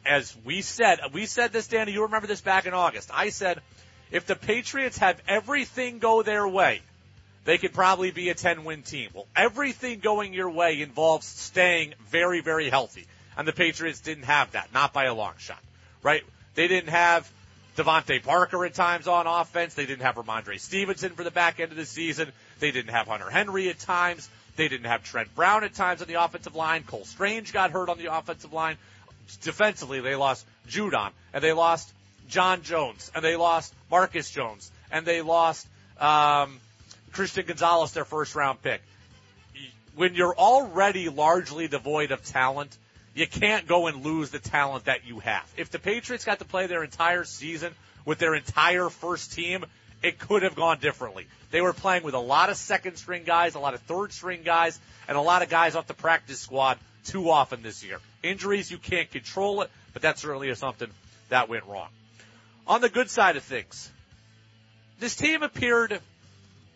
As we said, we said this, Danny, you remember this back in August. I said, if the Patriots have everything go their way, they could probably be a 10 win team. Well, everything going your way involves staying very, very healthy. And the Patriots didn't have that, not by a long shot, right? They didn't have DeVante Parker at times on offense. They didn't have Rhamondre Stevenson for the back end of the season. They didn't have Hunter Henry at times. They didn't have Trent Brown at times on the offensive line. Cole Strange got hurt on the offensive line. Defensively, they lost Judon and they lost John Jones and they lost Marcus Jones and they lost um, Christian Gonzalez, their first round pick. When you're already largely devoid of talent, you can't go and lose the talent that you have. If the Patriots got to play their entire season with their entire first team, it could have gone differently. They were playing with a lot of second string guys, a lot of third string guys, and a lot of guys off the practice squad too often this year. Injuries, you can't control it, but that certainly is something that went wrong. On the good side of things, this team appeared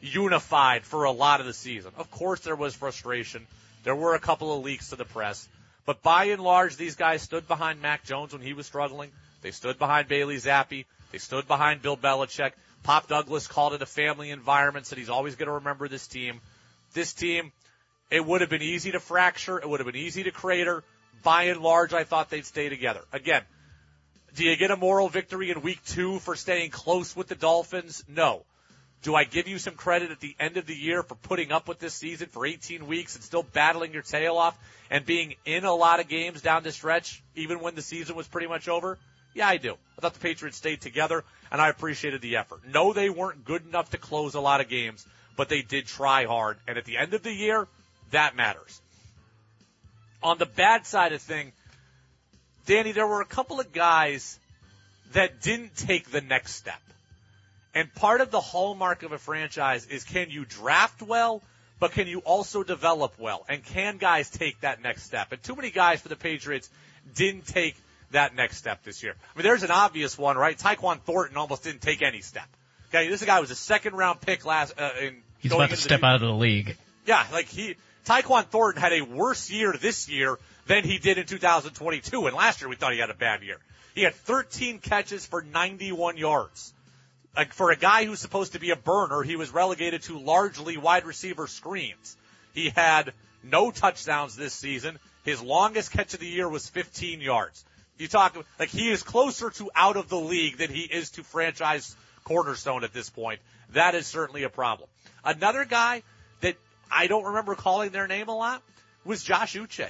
unified for a lot of the season. Of course, there was frustration. There were a couple of leaks to the press. But by and large, these guys stood behind Mac Jones when he was struggling. They stood behind Bailey Zappe. They stood behind Bill Belichick. Pop Douglas called it a family environment, said he's always going to remember this team. This team, It would have been easy to fracture. It would have been easy to crater. By and large, I thought they'd stay together. Again, do you get a moral victory in week two for staying close with the Dolphins? No. Do I give you some credit at the end of the year for putting up with this season for 18 weeks and still battling your tail off and being in a lot of games down the stretch, even when the season was pretty much over? Yeah, I do. I thought the Patriots stayed together and I appreciated the effort. No, they weren't good enough to close a lot of games, but they did try hard. And at the end of the year, that matters. On the bad side of thing, Danny, there were a couple of guys that didn't take the next step. And part of the hallmark of a franchise is can you draft well, but can you also develop well? And can guys take that next step? And too many guys for the Patriots didn't take that next step this year. I mean, there's an obvious one, right? Tyquan Thornton almost didn't take any step. Okay, this guy was a second round pick last. Uh, in
He's about to step out of the league.
Yeah, like he Tyquan Thornton had a worse year this year than he did in 2022, and last year we thought he had a bad year. He had 13 catches for 91 yards. Like for a guy who's supposed to be a burner, he was relegated to largely wide receiver screens. He had no touchdowns this season. His longest catch of the year was 15 yards. You talk like he is closer to out of the league than he is to franchise cornerstone at this point. That is certainly a problem. Another guy that I don't remember calling their name a lot was Josh Uche.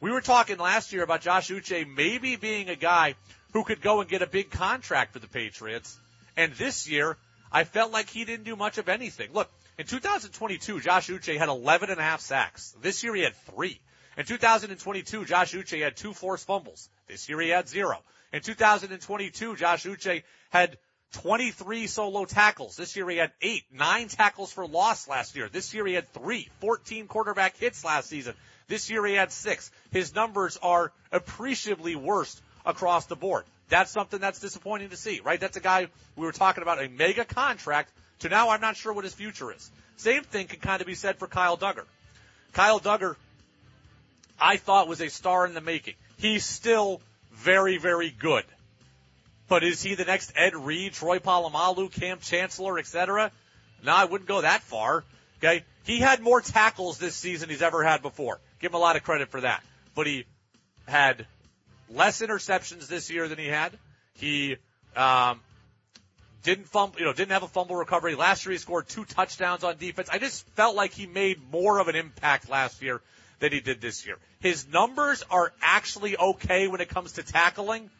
We were talking last year about Josh Uche maybe being a guy who could go and get a big contract for the Patriots. And this year, I felt like he didn't do much of anything. Look, in 2022, Josh Uche had 11 and a half sacks. This year he had three. In 2022, Josh Uche had two forced fumbles. This year he had zero. In 2022, Josh Uche had 23 solo tackles. This year he had eight, nine tackles for loss last year. This year he had three, 14 quarterback hits last season. This year he had six. His numbers are appreciably worse across the board. That's something that's disappointing to see, right? That's a guy we were talking about a mega contract to now I'm not sure what his future is. Same thing can kind of be said for Kyle Dugger. Kyle Dugger, I thought was a star in the making. He's still very, very good. But is he the next Ed Reed, Troy Polamalu, Kam Chancellor, etc.? No, I wouldn't go that far. Okay. He had more tackles this season he's ever had before. Give him a lot of credit for that. But he had less interceptions this year than he had. He, um, didn't fumble, you know, didn't have a fumble recovery. Last year he scored two touchdowns on defense. I just felt like he made more of an impact last year than he did this year. His numbers are actually okay when it comes to tackling,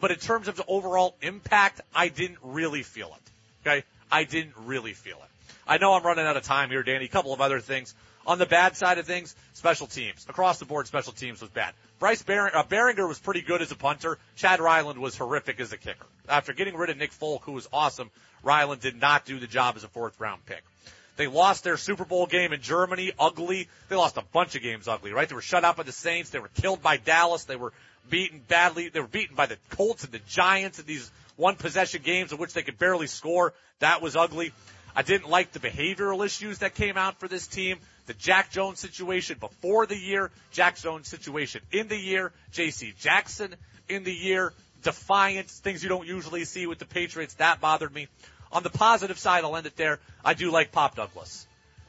but in terms of the overall impact, I didn't really feel it. Okay? I didn't really feel it. I know I'm running out of time here, Danny. A couple of other things. On the bad side of things, special teams. Across the board, special teams was bad. Bryce Bar- uh, was pretty good as a punter. Chad Ryland was horrific as a kicker. After getting rid of Nick Folk, who was awesome, Ryland did not do the job as a fourth round pick. They lost their Super Bowl game in Germany, ugly. They lost a bunch of games ugly, right? They were shut out by the Saints. They were killed by Dallas. They were beaten badly. They were beaten by the Colts and the Giants in these one possession games in which they could barely score. That was ugly. I didn't like the behavioral issues that came out for this team. The Jack Jones situation before the year, Jack Jones situation in the year, JC Jackson in the year, defiance, things you don't usually see with the Patriots. That bothered me. On the positive side, I'll end it there. I do like Pop Douglas.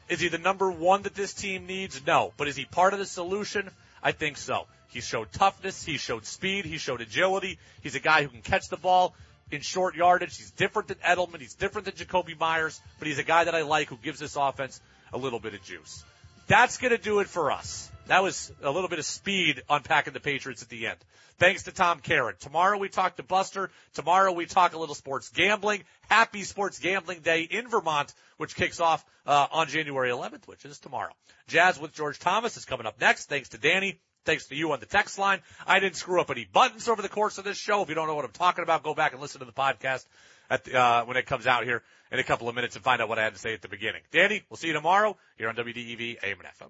Is he the number one that this team needs? No. But is he part of the solution? I think so. He showed toughness. He showed speed. He showed agility. He's a guy who can catch the ball in short yardage. He's different than Edelman. He's different than Jakobi Meyers, but he's a guy that I like who gives this offense a little bit of juice. That's going to do it for us. That was a little bit of speed unpacking the Patriots at the end. Thanks to Tom Caron. Tomorrow we talk to Buster. Tomorrow we talk a little sports gambling. Happy Sports Gambling Day in Vermont, which kicks off uh, on January 11th, which is tomorrow. Jazz with George Thomas is coming up next. Thanks to Danny. Thanks to you on the text line. I didn't screw up any buttons over the course of this show. If you don't know what I'm talking about, go back and listen to the podcast at the, uh, when it comes out here in a couple of minutes and find out what I had to say at the beginning. Danny, we'll see you tomorrow here on WDEV AM and FM.